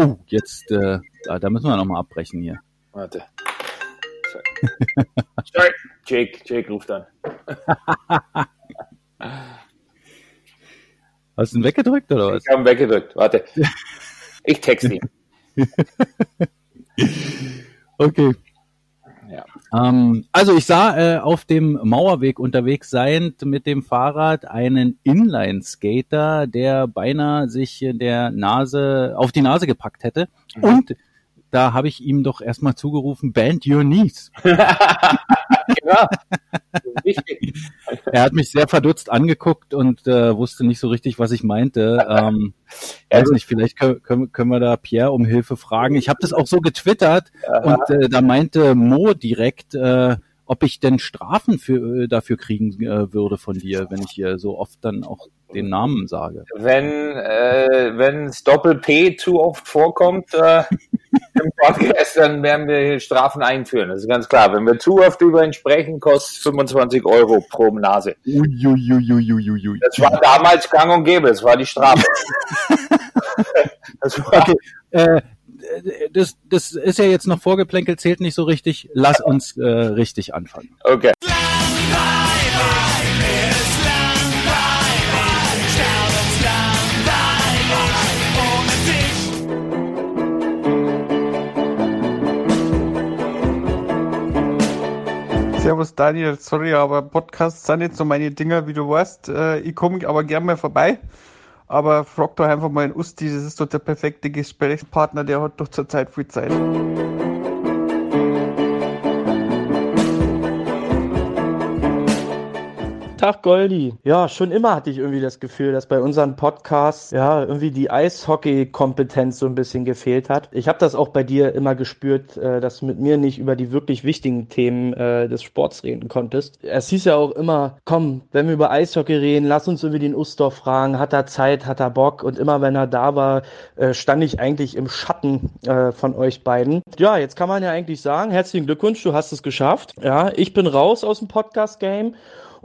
Oh, jetzt, äh, da, da müssen wir nochmal abbrechen hier. Warte. Sorry. Jake, Jake ruft an. Hast du ihn weggedrückt oder was? Ich habe ihn weggedrückt. Warte. Ich texte ihn. okay. Ähm, also ich sah äh, auf dem Mauerweg unterwegs seiend mit dem Fahrrad einen Inline-Skater, der beinahe sich der Nase auf die Nase gepackt hätte. Mhm. Und da habe ich ihm doch erstmal zugerufen, band your knees. genau. Er hat mich sehr verdutzt angeguckt und äh, wusste nicht so richtig, was ich meinte. Ähm, Ja, weiß nicht, vielleicht können, können, wir da Pierre um Hilfe fragen. Ich habe das auch so getwittert und äh, da meinte Mo direkt, äh, ob ich denn Strafen für, äh, dafür kriegen äh, würde von dir, wenn ich hier so oft dann auch den Namen sage. Wenn äh, wenn's Doppel-P zu oft vorkommt äh, im Podcast, dann werden wir hier Strafen einführen. Das ist ganz klar. Wenn wir zu oft über ihn sprechen, kostet 25 Euro pro Nase. Uiuiuiuiui. Das war damals gang und gäbe. Das war die Strafe. das war, Okay, äh, das, das ist ja jetzt noch vorgeplänkelt, zählt nicht so richtig. Lass uns äh, richtig anfangen. okay. Servus Daniel, sorry, aber Podcasts sind nicht so meine Dinger, wie du weißt. Äh, ich komme aber gern mal vorbei. Aber frag doch einfach mal in Usti, das ist doch der perfekte Gesprächspartner, der hat doch zurzeit viel Zeit. Tag Goldi. Ja, schon immer hatte ich irgendwie das Gefühl, dass bei unseren Podcasts ja irgendwie die Eishockey-Kompetenz so ein bisschen gefehlt hat. Ich habe das auch bei dir immer gespürt, äh, dass du mit mir nicht über die wirklich wichtigen Themen äh, des Sports reden konntest. Es hieß ja auch immer, komm, wenn wir über Eishockey reden, lass uns irgendwie den Ustorf fragen, hat er Zeit, hat er Bock? Und immer wenn er da war, äh, stand ich eigentlich im Schatten von euch beiden. Ja, jetzt kann man ja eigentlich sagen, herzlichen Glückwunsch, du hast es geschafft. Ja, ich bin raus aus dem Podcast-Game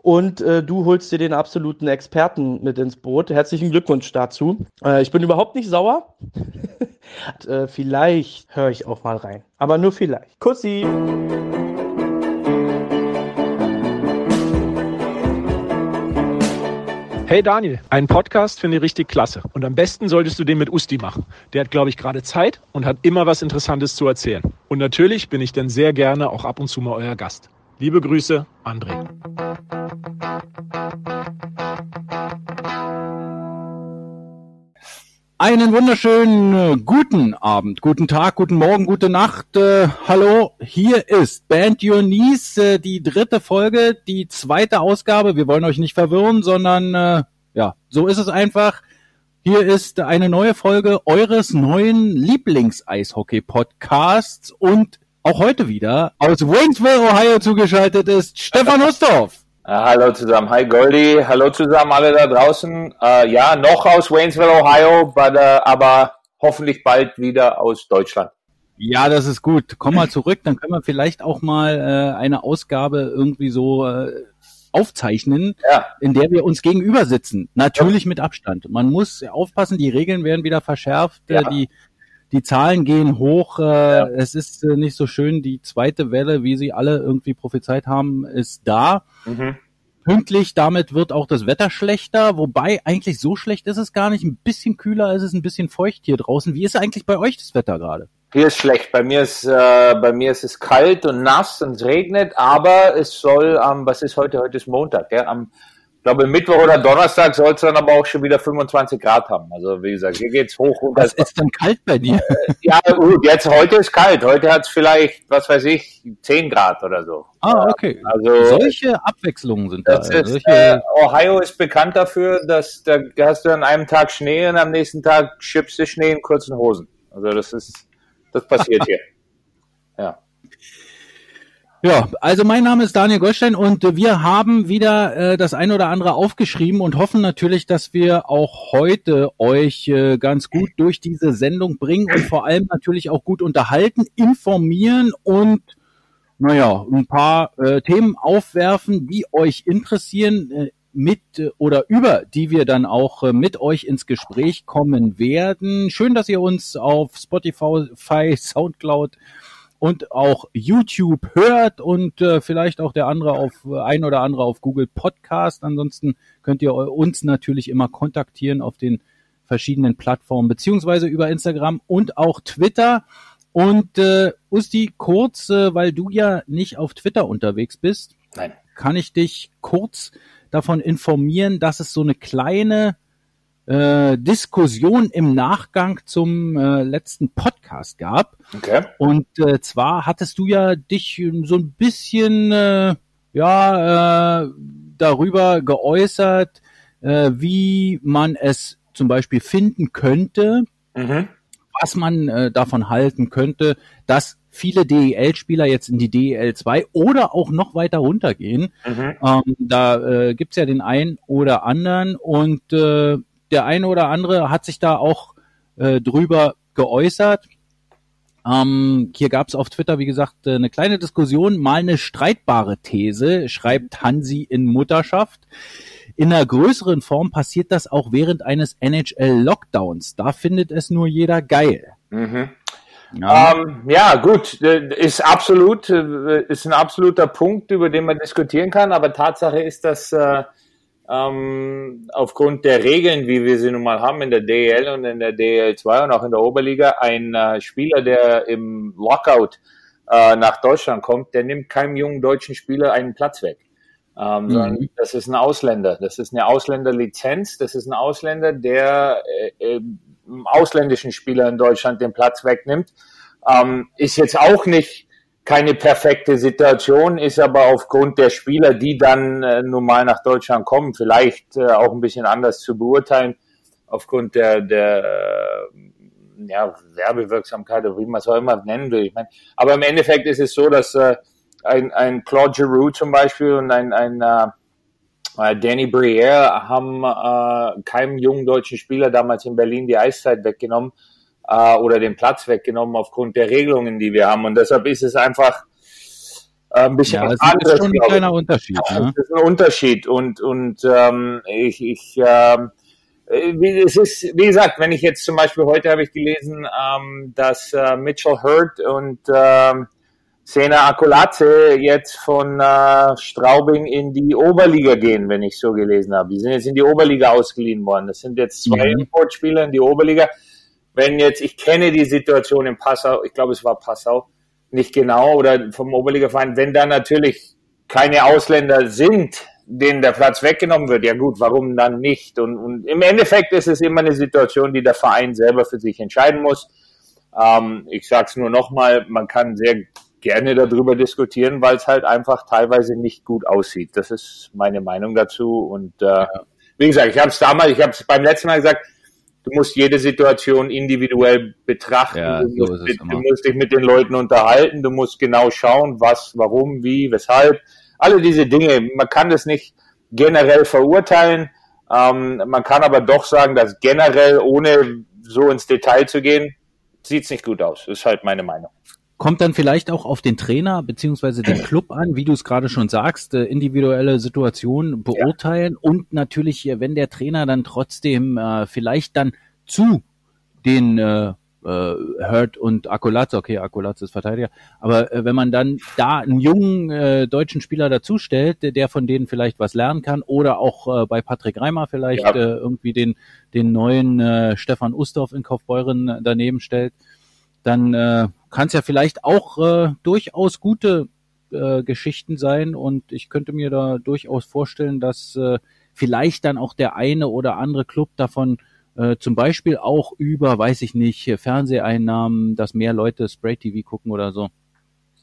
und äh, du holst dir den absoluten Experten mit ins Boot. Herzlichen Glückwunsch dazu. Äh, ich bin überhaupt nicht sauer. Und, äh, vielleicht höre ich auch mal rein. Aber nur vielleicht. Kussi. Hey Daniel, einen Podcast finde ich richtig klasse. Und am besten solltest du den mit Usti machen. Der hat, glaube ich, gerade Zeit und hat immer was Interessantes zu erzählen. Und natürlich bin ich dann sehr gerne auch ab und zu mal euer Gast. Liebe Grüße, André. Einen wunderschönen äh, guten Abend, guten Tag, guten Morgen, gute Nacht. Äh, hallo, hier ist Band Your Knees, äh, die dritte Folge, die zweite Ausgabe. Wir wollen euch nicht verwirren, sondern äh, ja, so ist es einfach. Hier ist eine neue Folge eures neuen Lieblings-Eishockey-Podcasts und auch heute wieder aus Waynesville, Ohio zugeschaltet ist Stefan Hustorf. Hallo zusammen. Hi Goldie. Hallo zusammen alle da draußen. Äh, ja, noch aus Waynesville, Ohio, but, äh, aber hoffentlich bald wieder aus Deutschland. Ja, das ist gut. Komm mal zurück, dann können wir vielleicht auch mal äh, eine Ausgabe irgendwie so äh, aufzeichnen, Ja, in der wir uns gegenüber sitzen. Natürlich mit Abstand. Man muss aufpassen, die Regeln werden wieder verschärft, Ja. äh, die die Zahlen gehen hoch. Äh, Ja. Es ist äh, nicht so schön. Die zweite Welle, wie sie alle irgendwie prophezeit haben, ist da. mhm. Pünktlich, damit wird auch das Wetter schlechter, wobei eigentlich so schlecht ist es gar nicht. Ein bisschen kühler ist es, ein bisschen feucht hier draußen. Wie ist eigentlich bei euch das Wetter gerade? Hier ist schlecht. Bei mir ist, äh, bei mir ist es kalt und nass und es regnet, aber es soll am, was ist heute? Heute ist Montag, ja? Am, ich glaube, Mittwoch oder Donnerstag soll es dann aber auch schon wieder 25 Grad haben. Also, wie gesagt, hier geht's hoch und Was ist denn kalt bei dir? Ja, gut, jetzt heute ist kalt. Heute hat es vielleicht, was weiß ich, 10 Grad oder so. Ah, okay. Also Solche Abwechslungen sind da. das ist, Solche, äh, Ohio ist bekannt dafür, dass da hast du an einem Tag Schnee und am nächsten Tag schippst du Schnee in kurzen Hosen. Also das ist, das passiert hier. Ja. Ja, also mein Name ist Daniel Goldstein und äh, wir haben wieder äh, das ein oder andere aufgeschrieben und hoffen natürlich, dass wir auch heute euch äh, ganz gut durch diese Sendung bringen und vor allem natürlich auch gut unterhalten, informieren und naja, ein paar äh, Themen aufwerfen, die euch interessieren. Äh, mit oder über die wir dann auch mit euch ins Gespräch kommen werden. Schön, dass ihr uns auf Spotify, Soundcloud und auch YouTube hört und äh, vielleicht auch der andere auf ein oder andere auf Google Podcast. Ansonsten könnt ihr uns natürlich immer kontaktieren auf den verschiedenen Plattformen beziehungsweise über Instagram und auch Twitter. Und äh, Usti, kurz, äh, weil du ja nicht auf Twitter unterwegs bist, Nein. kann ich dich kurz davon informieren, dass es so eine kleine äh, Diskussion im Nachgang zum äh, letzten Podcast gab. Okay. Und äh, zwar hattest du ja dich so ein bisschen äh, ja äh, darüber geäußert, äh, wie man es zum Beispiel finden könnte, Mhm. was man äh, davon halten könnte, dass viele DEL-Spieler jetzt in die DEL 2 oder auch noch weiter runtergehen. Mhm. Ähm, da äh, gibt's ja den einen oder anderen und äh, der eine oder andere hat sich da auch äh, drüber geäußert. Ähm, hier gab's auf Twitter, wie gesagt, äh, eine kleine Diskussion, mal eine streitbare These, schreibt Hansi in Mutterschaft. In einer größeren Form passiert das auch während eines NHL-Lockdowns. Da findet es nur jeder geil. Mhm. Ja. Ähm, ja, gut, ist absolut, äh, ist ein absoluter Punkt, über den man diskutieren kann, aber Tatsache ist, dass äh, ähm, aufgrund der Regeln, wie wir sie nun mal haben in der DEL und in der DEL 2 und auch in der Oberliga, ein äh, Spieler, der im Lockout äh, nach Deutschland kommt, der nimmt keinem jungen deutschen Spieler einen Platz weg. Ähm, sondern Mhm. das ist ein Ausländer. Das ist eine Ausländerlizenz. Das ist ein Ausländer, der äh, äh, ausländischen Spieler in Deutschland den Platz wegnimmt. Ähm, ist jetzt auch nicht keine perfekte Situation, ist aber aufgrund der Spieler, die dann äh, normal nach Deutschland kommen, vielleicht äh, auch ein bisschen anders zu beurteilen, aufgrund der, der äh, ja, Werbewirksamkeit oder wie man es auch immer nennen will. Ich mein, aber im Endeffekt ist es so, dass äh, ein, ein Claude Giroux zum Beispiel und ein, ein äh, äh, Danny Briere haben äh, keinem jungen deutschen Spieler damals in Berlin die Eiszeit weggenommen äh, oder den Platz weggenommen aufgrund der Regelungen, die wir haben. Und deshalb ist es einfach äh, ein bisschen ja, was es ist anderes. schon ein glaube ich. kleiner Unterschied. Ne? Das ist ein Unterschied und und ähm, ich, ich ähm, äh, wie, es ist wie gesagt, wenn ich jetzt zum Beispiel heute habe ich gelesen, ähm, dass äh, Mitchell Hurt und ähm, Sena Akulaze jetzt von äh, Straubing in die Oberliga gehen, wenn ich so gelesen habe. Die sind jetzt in die Oberliga ausgeliehen worden. Das sind jetzt zwei Mhm. Importspieler in die Oberliga. Wenn jetzt, ich kenne die Situation in Passau, ich glaube es war Passau, nicht genau, oder vom Oberligaverein, wenn da natürlich keine Ausländer sind, denen der Platz weggenommen wird, ja gut, warum dann nicht? Und, und im Endeffekt ist es immer eine Situation, die der Verein selber für sich entscheiden muss. Ähm, ich sage es nur nochmal, man kann sehr gerne darüber diskutieren, weil es halt einfach teilweise nicht gut aussieht. Das ist meine Meinung dazu. Und äh, wie gesagt, ich habe es damals, ich habe es beim letzten Mal gesagt, du musst jede Situation individuell betrachten. Ja, du, so musst es immer. du musst dich mit den Leuten unterhalten, du musst genau schauen, was, warum, wie, weshalb. Alle diese Dinge. Man kann das nicht generell verurteilen. Ähm, man kann aber doch sagen, dass generell, ohne so ins Detail zu gehen, sieht's nicht gut aus. Das ist halt meine Meinung. Kommt dann vielleicht auch auf den Trainer beziehungsweise den Club an, wie du es gerade schon sagst, äh, individuelle Situationen beurteilen und natürlich, äh, wenn der Trainer dann trotzdem äh, vielleicht dann zu den äh, äh, Hurt und Akulatz, okay, Akulatz ist Verteidiger, aber äh, wenn man dann da einen jungen äh, deutschen Spieler dazustellt, der, der von denen vielleicht was lernen kann oder auch äh, bei Patrick Reimer vielleicht Ja. äh, irgendwie den, den neuen äh, Stefan Ustorf in Kaufbeuren daneben stellt, dann äh, kann es ja vielleicht auch äh, durchaus gute äh, Geschichten sein und ich könnte mir da durchaus vorstellen, dass äh, vielleicht dann auch der eine oder andere Club davon äh, zum Beispiel auch über, weiß ich nicht, Fernseheinnahmen, dass mehr Leute Spray TV gucken oder so,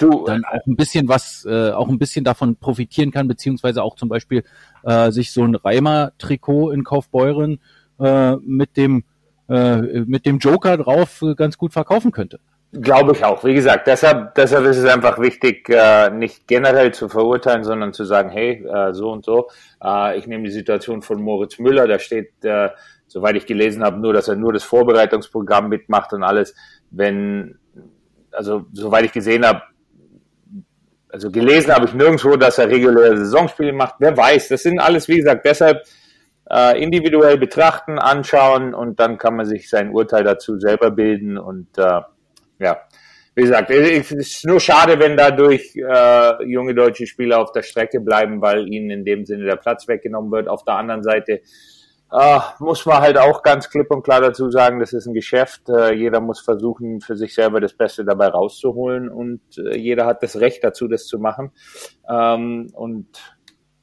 Du, dann auch ein bisschen was, äh, auch ein bisschen davon profitieren kann, beziehungsweise auch zum Beispiel äh, sich so ein Reimer-Trikot in Kaufbeuren äh, mit dem äh, mit dem Joker drauf äh, ganz gut verkaufen könnte. Glaube ich auch. Wie gesagt, deshalb, deshalb ist es einfach wichtig, äh, nicht generell zu verurteilen, sondern zu sagen, hey, äh, so und so. Äh, ich nehme die Situation von Moritz Müller, da steht, soweit ich gelesen habe, nur, dass er nur das Vorbereitungsprogramm mitmacht und alles. Wenn, also soweit ich gesehen habe, also gelesen habe ich nirgendwo, dass er reguläre Saisonspiele macht. Wer weiß, das sind alles, wie gesagt, deshalb individuell betrachten, anschauen und dann kann man sich sein Urteil dazu selber bilden und ja, wie gesagt, es ist nur schade, wenn dadurch äh, junge deutsche Spieler auf der Strecke bleiben, weil ihnen in dem Sinne der Platz weggenommen wird. Auf der anderen Seite äh, muss man halt auch ganz klipp und klar dazu sagen, das ist ein Geschäft. Äh, jeder muss versuchen, für sich selber das Beste dabei rauszuholen und äh, jeder hat das Recht dazu, das zu machen. Ähm, und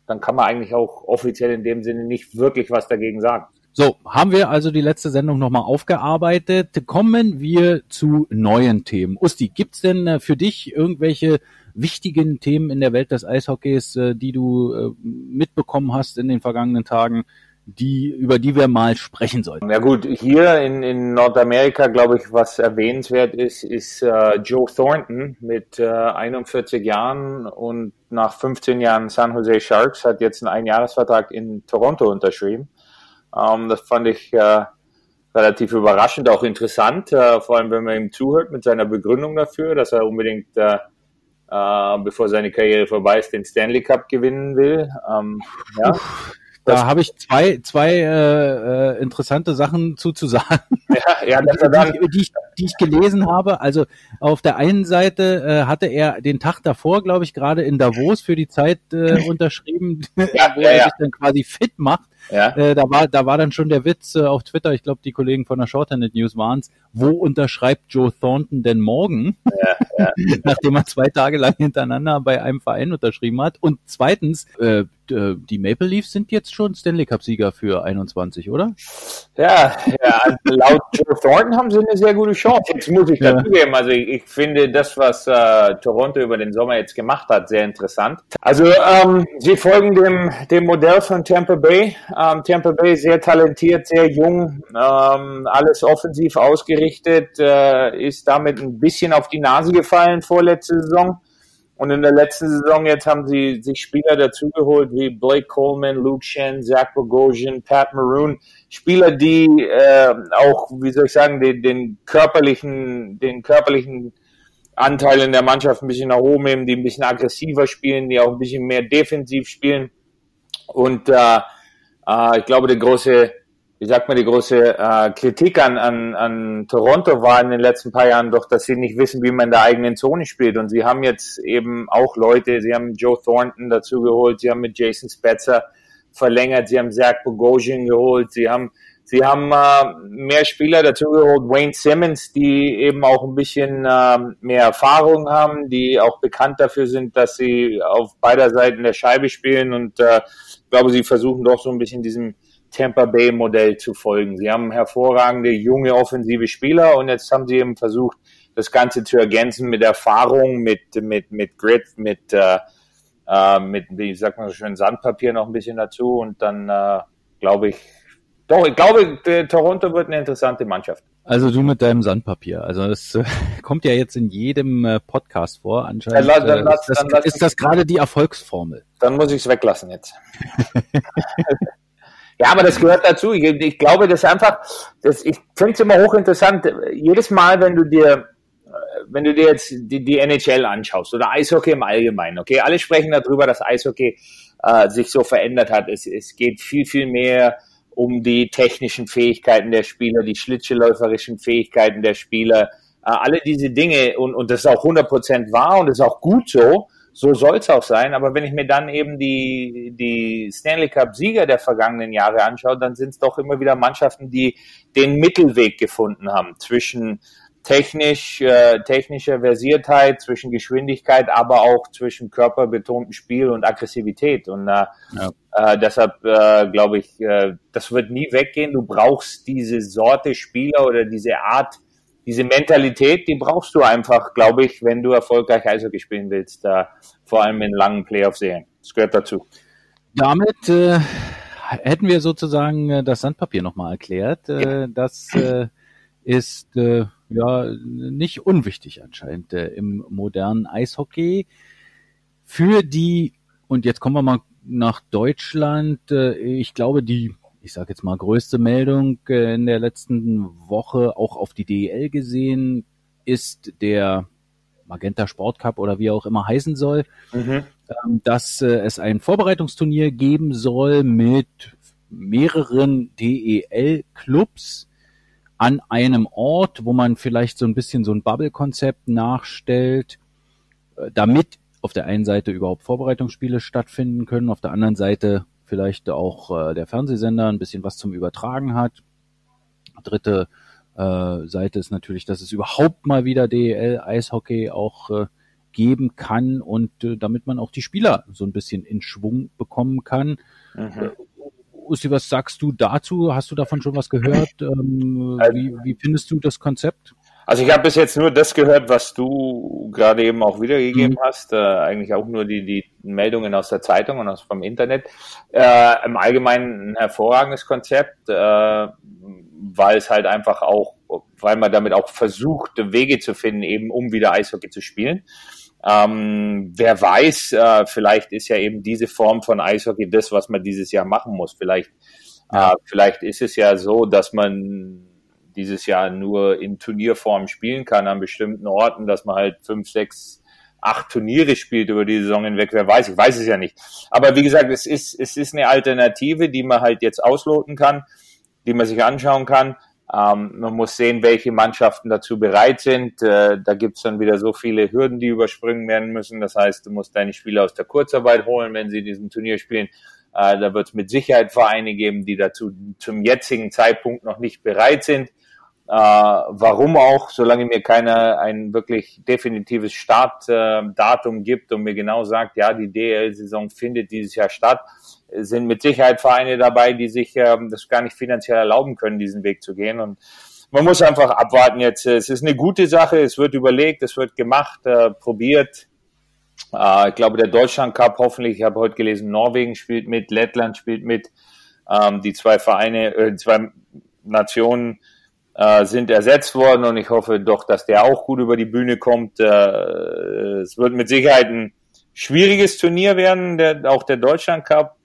dann kann man eigentlich auch offiziell in dem Sinne nicht wirklich was dagegen sagen. So, haben wir also die letzte Sendung nochmal aufgearbeitet. Kommen wir zu neuen Themen. Usti, gibt's denn äh, für dich irgendwelche wichtigen Themen in der Welt des Eishockeys, äh, die du äh, mitbekommen hast in den vergangenen Tagen, die, über die wir mal sprechen sollten? Ja gut, hier in, in Nordamerika, glaube ich, was erwähnenswert ist, ist äh, Joe Thornton mit äh, 41 Jahren und nach 15 Jahren San Jose Sharks hat jetzt einen Einjahresvertrag in Toronto unterschrieben. Ähm, das fand ich äh, relativ überraschend, auch interessant, äh, vor allem wenn man ihm zuhört mit seiner Begründung dafür, dass er unbedingt, äh, äh, bevor seine Karriere vorbei ist, den Stanley Cup gewinnen will. Ähm, ja. Da habe ich zwei, zwei äh, äh, interessante Sachen zu, zu sagen, Ja, ja, die, die, ich, die ich gelesen habe. Also auf der einen Seite äh, hatte er den Tag davor, glaube ich, gerade in Davos für die Zeit äh, unterschrieben, Ja, wo er sich dann quasi fit macht. Ja, Äh, da war, da war dann schon der Witz äh, auf Twitter. Ich glaube, die Kollegen von der Shorthanded News waren's. Wo unterschreibt Joe Thornton denn morgen? Nachdem er zwei Tage lang hintereinander bei einem Verein unterschrieben hat. Und zweitens, äh, d- die Maple Leafs sind jetzt schon Stanley Cup Sieger für 21, oder? ja, ja, also laut Joe Thornton haben sie eine sehr gute Chance. Jetzt muss ich Ja. dazugeben, also ich, ich finde das, was äh, Toronto über den Sommer jetzt gemacht hat, sehr interessant. Also ähm, sie folgen dem, dem Modell von Tampa Bay. Ähm, Tampa Bay sehr talentiert, sehr jung, ähm, alles offensiv ausgerichtet, äh, ist damit ein bisschen auf die Nase gefallen vorletzte Saison. Und in der letzten Saison jetzt haben sie sich Spieler dazugeholt wie Blake Coleman, Luke Shen, Zach Bogosian, Pat Maroon. Spieler, die äh, auch, wie soll ich sagen, den, den körperlichen, den körperlichen Anteil in der Mannschaft ein bisschen nach oben nehmen, die ein bisschen aggressiver spielen, die auch ein bisschen mehr defensiv spielen. Und äh, äh, ich glaube, der große, wie sagt man, die große äh, Kritik an, an, an Toronto war in den letzten paar Jahren doch, dass sie nicht wissen, wie man in der eigenen Zone spielt. Und sie haben jetzt eben auch Leute, sie haben Joe Thornton dazu geholt, sie haben mit Jason Spetzer verlängert, sie haben Zach Bogosian geholt, sie haben Sie haben äh, mehr Spieler dazu geholt, Wayne Simmons, die eben auch ein bisschen ähm, mehr Erfahrung haben, die auch bekannt dafür sind, dass sie auf beider Seiten der Scheibe spielen und äh, glaube, sie versuchen doch so ein bisschen diesem Tampa Bay Modell zu folgen. Sie haben hervorragende junge offensive Spieler und jetzt haben sie eben versucht, das Ganze zu ergänzen mit Erfahrung, mit mit mit Grit, mit äh, äh, mit wie sagt man so schön Sandpapier noch ein bisschen dazu und dann äh, glaube ich doch, ich glaube, Toronto wird eine interessante Mannschaft. Also du mit deinem Sandpapier. Also das äh, kommt ja jetzt in jedem äh, Podcast vor. Anscheinend Dann dann äh, lass- ist, das, dann ist das gerade die Erfolgsformel. Dann muss ich es weglassen jetzt. ja, aber das gehört dazu. Ich, ich glaube, das ist einfach, das, ich finde es immer hochinteressant. Jedes Mal, wenn du dir, äh, wenn du dir jetzt die, die NHL anschaust oder Eishockey im Allgemeinen, okay, alle sprechen darüber, dass Eishockey äh, sich so verändert hat. Es, es geht viel, viel mehr um die technischen Fähigkeiten der Spieler, die schlittschuhläuferischen Fähigkeiten der Spieler, äh, alle diese Dinge und, und das ist auch 100% wahr und das ist auch gut so, so soll es auch sein, aber wenn ich mir dann eben die, die Stanley Cup-Sieger der vergangenen Jahre anschaue, dann sind es doch immer wieder Mannschaften, die den Mittelweg gefunden haben zwischen technisch, äh, technischer Versiertheit, zwischen Geschwindigkeit, aber auch zwischen körperbetontem Spiel und Aggressivität. Und äh, Ja. äh, deshalb äh, glaube ich, äh, das wird nie weggehen. Du brauchst diese Sorte Spieler oder diese Art, diese Mentalität, die brauchst du einfach, glaube ich, wenn du erfolgreich Eishockey spielen willst, äh, vor allem in langen Playoff-Serien. Das gehört dazu. Damit äh, hätten wir sozusagen äh, das Sandpapier nochmal erklärt. Äh, das äh, ist äh, ja nicht unwichtig anscheinend äh, im modernen Eishockey. Für die, und jetzt kommen wir mal nach Deutschland, äh, ich glaube, die, ich sage jetzt mal, größte Meldung äh, in der letzten Woche, auch auf die DEL gesehen, ist der Magenta Sport Cup oder wie auch immer heißen soll, mhm. ähm, dass äh, es ein Vorbereitungsturnier geben soll mit mehreren DEL-Clubs an einem Ort, wo man vielleicht so ein bisschen so ein Bubble-Konzept nachstellt, äh, damit auf der einen Seite überhaupt Vorbereitungsspiele stattfinden können, auf der anderen Seite vielleicht auch äh, der Fernsehsender ein bisschen was zum Übertragen hat. Dritte äh, Seite ist natürlich, dass es überhaupt mal wieder DEL Eishockey auch äh, geben kann und äh, damit man auch die Spieler so ein bisschen in Schwung bekommen kann. Mhm. Usti, was sagst du dazu? Hast du davon schon was gehört? Ähm, äh, wie, wie findest du das Konzept? Also ich habe bis jetzt nur das gehört, was du gerade eben auch wiedergegeben mhm. hast. Äh, eigentlich auch nur die, die Meldungen aus der Zeitung und aus vom Internet. Äh, Im Allgemeinen ein hervorragendes Konzept, äh, weil es halt einfach auch, weil man damit auch versucht, Wege zu finden, eben um wieder Eishockey zu spielen. Ähm, wer weiß, äh, vielleicht ist ja eben diese Form von Eishockey das, was man dieses Jahr machen muss. Vielleicht, ja. äh, vielleicht ist es ja so, dass man dieses Jahr nur in Turnierform spielen kann an bestimmten Orten, dass man halt fünf, sechs, acht Turniere spielt über die Saison hinweg. Wer weiß, ich weiß es ja nicht. Aber wie gesagt, es ist, es ist eine Alternative, die man halt jetzt ausloten kann, die man sich anschauen kann. Ähm, man muss sehen, welche Mannschaften dazu bereit sind. Äh, da gibt's dann wieder so viele Hürden, die überspringen werden müssen. Das heißt, du musst deine Spieler aus der Kurzarbeit holen, wenn sie in diesem Turnier spielen. Äh, da wird es mit Sicherheit Vereine geben, die dazu zum jetzigen Zeitpunkt noch nicht bereit sind. Äh, warum auch, solange mir keiner ein wirklich definitives Startdatum äh, gibt und mir genau sagt, ja, die DL-Saison findet dieses Jahr statt, sind mit Sicherheit Vereine dabei, die sich äh, das gar nicht finanziell erlauben können, diesen Weg zu gehen. Und man muss einfach abwarten jetzt. Es ist eine gute Sache, es wird überlegt, es wird gemacht, äh, probiert. Äh, ich glaube, der Deutschland Cup hoffentlich, ich habe heute gelesen, Norwegen spielt mit, Lettland spielt mit. Ähm, die zwei Vereine, äh, zwei Nationen äh, sind ersetzt worden und ich hoffe doch, dass der auch gut über die Bühne kommt. Äh, es wird mit Sicherheit ein schwieriges Turnier werden, der, auch der Deutschland Cup,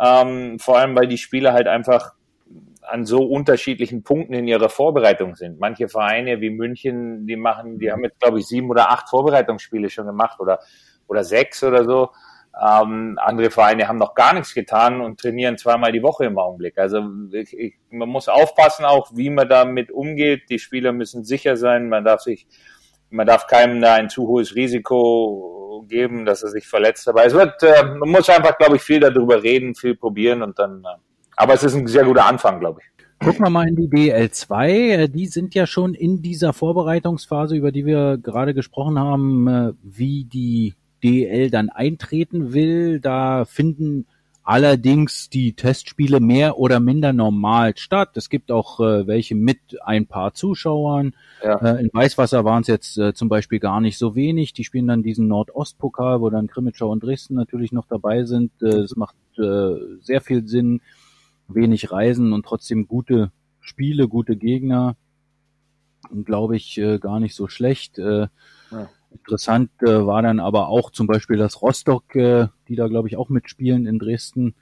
ähm, vor allem weil die Spieler halt einfach an so unterschiedlichen Punkten in ihrer Vorbereitung sind. Manche Vereine wie München, die machen, die haben jetzt glaube ich sieben oder acht Vorbereitungsspiele schon gemacht oder oder sechs oder so. Ähm, andere Vereine haben noch gar nichts getan und trainieren zweimal die Woche im Augenblick. Also ich, ich, man muss aufpassen auch, wie man damit umgeht. Die Spieler müssen sicher sein. Man darf sich, man darf keinem da ein zu hohes Risiko geben, dass er sich verletzt. Aber es wird, äh, man muss einfach, glaube ich, viel darüber reden, viel probieren und dann. Äh, aber es ist ein sehr guter Anfang, glaube ich. Gucken wir mal in die DL2. Die sind ja schon in dieser Vorbereitungsphase, über die wir gerade gesprochen haben, äh, wie die DL dann eintreten will. Da finden allerdings die Testspiele mehr oder minder normal statt. Es gibt auch äh, welche mit ein paar Zuschauern. Ja. Äh, in Weißwasser waren es jetzt äh, zum Beispiel gar nicht so wenig. Die spielen dann diesen Nordostpokal, wo dann Krimitschau und Dresden natürlich noch dabei sind. Äh, es macht äh, sehr viel Sinn, wenig Reisen und trotzdem gute Spiele, gute Gegner. Glaube ich äh, gar nicht so schlecht. Interessant äh, war dann aber auch zum Beispiel, dass Rostock, äh, die da glaube ich auch mitspielen in Dresden,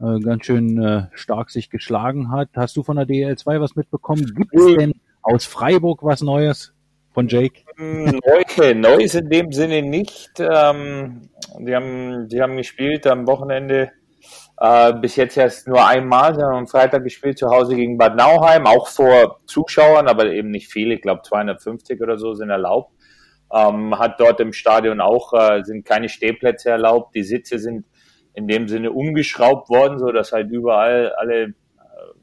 äh, ganz schön äh, stark sich geschlagen hat. Hast du von der DL2 was mitbekommen? Gibt es denn aus Freiburg was Neues von Jake? Neu, Neues in dem Sinne nicht. Ähm, die, haben, die haben gespielt am Wochenende äh, bis jetzt erst nur einmal. Sie haben am Freitag gespielt zu Hause gegen Bad Nauheim, auch vor Zuschauern, aber eben nicht viele. Ich glaube 250 oder so sind erlaubt ähm, hat dort im Stadion auch, äh, sind keine Stehplätze erlaubt. Die Sitze sind in dem Sinne umgeschraubt worden, so dass halt überall alle äh,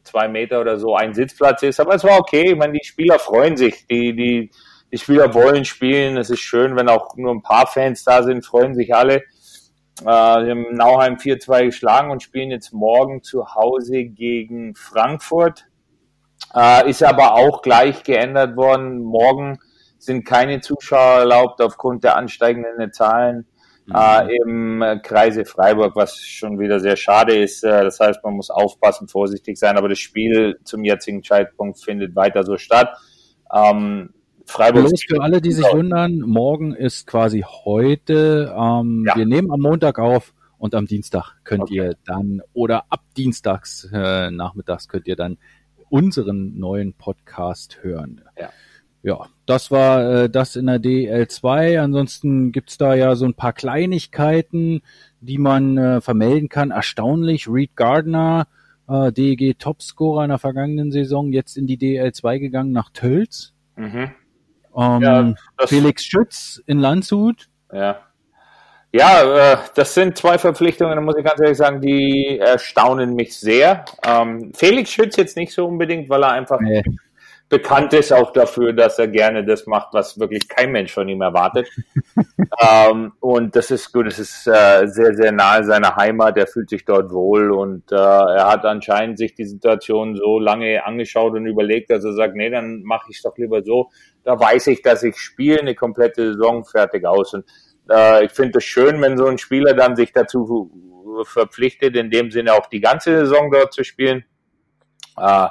zwei Meter oder so ein Sitzplatz ist. Aber es war okay. Ich meine, die Spieler freuen sich. Die, die, die Spieler wollen spielen. Es ist schön, wenn auch nur ein paar Fans da sind, freuen sich alle. Äh, wir haben Nauheim 4-2 geschlagen und spielen jetzt morgen zu Hause gegen Frankfurt. Äh, ist aber auch gleich geändert worden. Morgen sind keine Zuschauer erlaubt aufgrund der ansteigenden Zahlen mhm. äh, im Kreise Freiburg, was schon wieder sehr schade ist. Äh, das heißt, man muss aufpassen, vorsichtig sein, aber das Spiel zum jetzigen Zeitpunkt findet weiter so statt. Ähm, Freiburg Bloß für alle, die sich wundern, morgen ist quasi heute. Ähm, ja. Wir nehmen am Montag auf und am Dienstag könnt okay. ihr dann oder ab Dienstags äh, nachmittags könnt ihr dann unseren neuen Podcast hören. Ja. Ja, das war äh, das in der DL2. Ansonsten gibt's da ja so ein paar Kleinigkeiten, die man äh, vermelden kann. Erstaunlich, Reed Gardner, äh, DEG Topscorer in der vergangenen Saison, jetzt in die DL2 gegangen nach Tölz. Mhm. Ähm, ja, Felix Schütz in Landshut. Ja. Ja, äh, das sind zwei Verpflichtungen, da muss ich ganz ehrlich sagen, die erstaunen mich sehr. Ähm, Felix Schütz jetzt nicht so unbedingt, weil er einfach nee bekannt ist auch dafür, dass er gerne das macht, was wirklich kein Mensch von ihm erwartet. ähm, und das ist gut, es ist äh, sehr, sehr nahe seiner Heimat, er fühlt sich dort wohl und äh, er hat anscheinend sich die Situation so lange angeschaut und überlegt, dass er sagt, nee, dann mache ich es doch lieber so. Da weiß ich, dass ich spiele eine komplette Saison fertig aus. Und äh, ich finde es schön, wenn so ein Spieler dann sich dazu verpflichtet, in dem Sinne auch die ganze Saison dort zu spielen. Äh,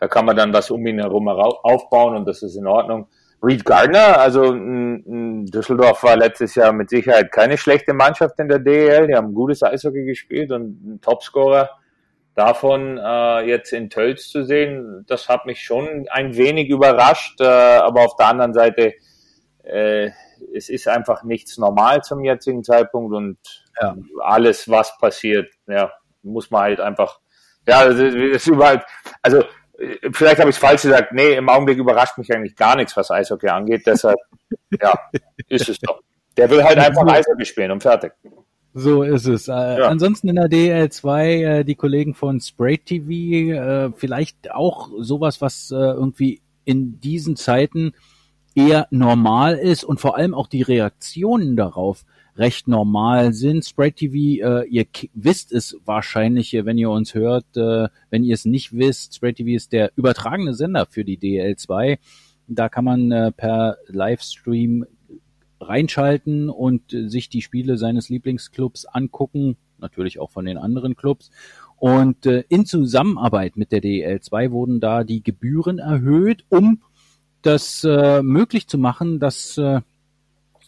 da kann man dann was um ihn herum aufbauen und das ist in Ordnung. Reed Gardner, also Düsseldorf war letztes Jahr mit Sicherheit keine schlechte Mannschaft in der DEL. Die haben gutes Eishockey gespielt und ein Topscorer davon äh, jetzt in Tölz zu sehen, das hat mich schon ein wenig überrascht. Äh, aber auf der anderen Seite, äh, es ist einfach nichts normal zum jetzigen Zeitpunkt und ja. alles, was passiert, ja, muss man halt einfach, ja, es ist überall, also vielleicht habe ich es falsch gesagt. Nee, im Augenblick überrascht mich eigentlich gar nichts, was Eishockey angeht. Deshalb, ja, ist es doch. Der will halt einfach Eishockey spielen und fertig. So ist es. Äh, ja. Ansonsten in der DL2 äh, die Kollegen von Spray TV, äh, vielleicht auch sowas, was äh, irgendwie in diesen Zeiten eher normal ist und vor allem auch die Reaktionen darauf recht normal sind. Spread TV, äh, ihr wisst es wahrscheinlich, wenn ihr uns hört. Äh, wenn ihr es nicht wisst, Spread TV ist der übertragene Sender für die DL2. Da kann man äh, per Livestream reinschalten und äh, sich die Spiele seines Lieblingsclubs angucken, natürlich auch von den anderen Clubs. Und äh, in Zusammenarbeit mit der DL2 wurden da die Gebühren erhöht, um das äh, möglich zu machen, dass äh,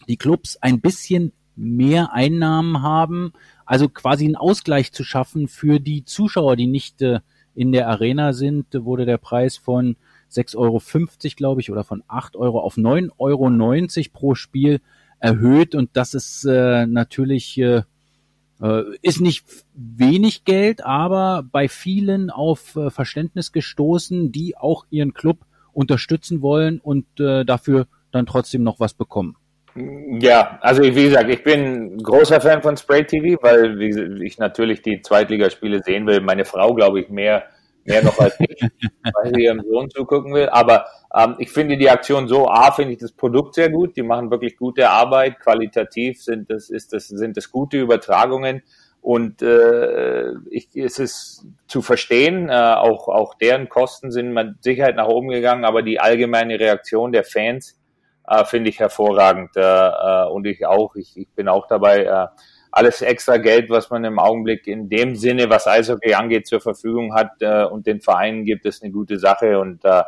die Clubs ein bisschen mehr Einnahmen haben, also quasi einen Ausgleich zu schaffen für die Zuschauer, die nicht äh, in der Arena sind, wurde der Preis von 6,50 Euro, glaube ich, oder von 8 Euro auf 9,90 Euro pro Spiel erhöht. Und das ist äh, natürlich, äh, äh, ist nicht wenig Geld, aber bei vielen auf äh, Verständnis gestoßen, die auch ihren Club unterstützen wollen und äh, dafür dann trotzdem noch was bekommen. Ja, also wie gesagt, ich bin großer Fan von Spray TV, weil ich natürlich die Zweitligaspiele sehen will. Meine Frau, glaube ich, mehr, mehr noch als ich, weil sie ihrem Sohn zugucken will. Aber ähm, ich finde die Aktion so, A, finde ich das Produkt sehr gut. Die machen wirklich gute Arbeit. Qualitativ sind das, ist das, sind das gute Übertragungen. Und äh, ich, es ist zu verstehen, äh, auch, auch deren Kosten sind mit Sicherheit nach oben gegangen, aber die allgemeine Reaktion der Fans, äh, finde ich hervorragend. Äh, äh, und ich auch, ich, ich bin auch dabei, äh, alles extra Geld, was man im Augenblick in dem Sinne, was Eishockey angeht, zur Verfügung hat äh, und den Vereinen gibt, ist eine gute Sache. Und äh,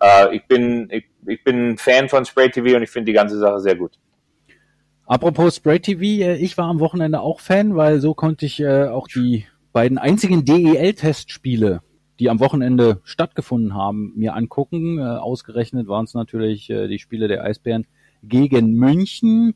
äh, ich bin ich, ich bin Fan von Spray TV und ich finde die ganze Sache sehr gut. Apropos Spray TV, äh, ich war am Wochenende auch Fan, weil so konnte ich äh, auch die beiden einzigen DEL-Testspiele die am Wochenende stattgefunden haben, mir angucken. Äh, ausgerechnet waren es natürlich äh, die Spiele der Eisbären gegen München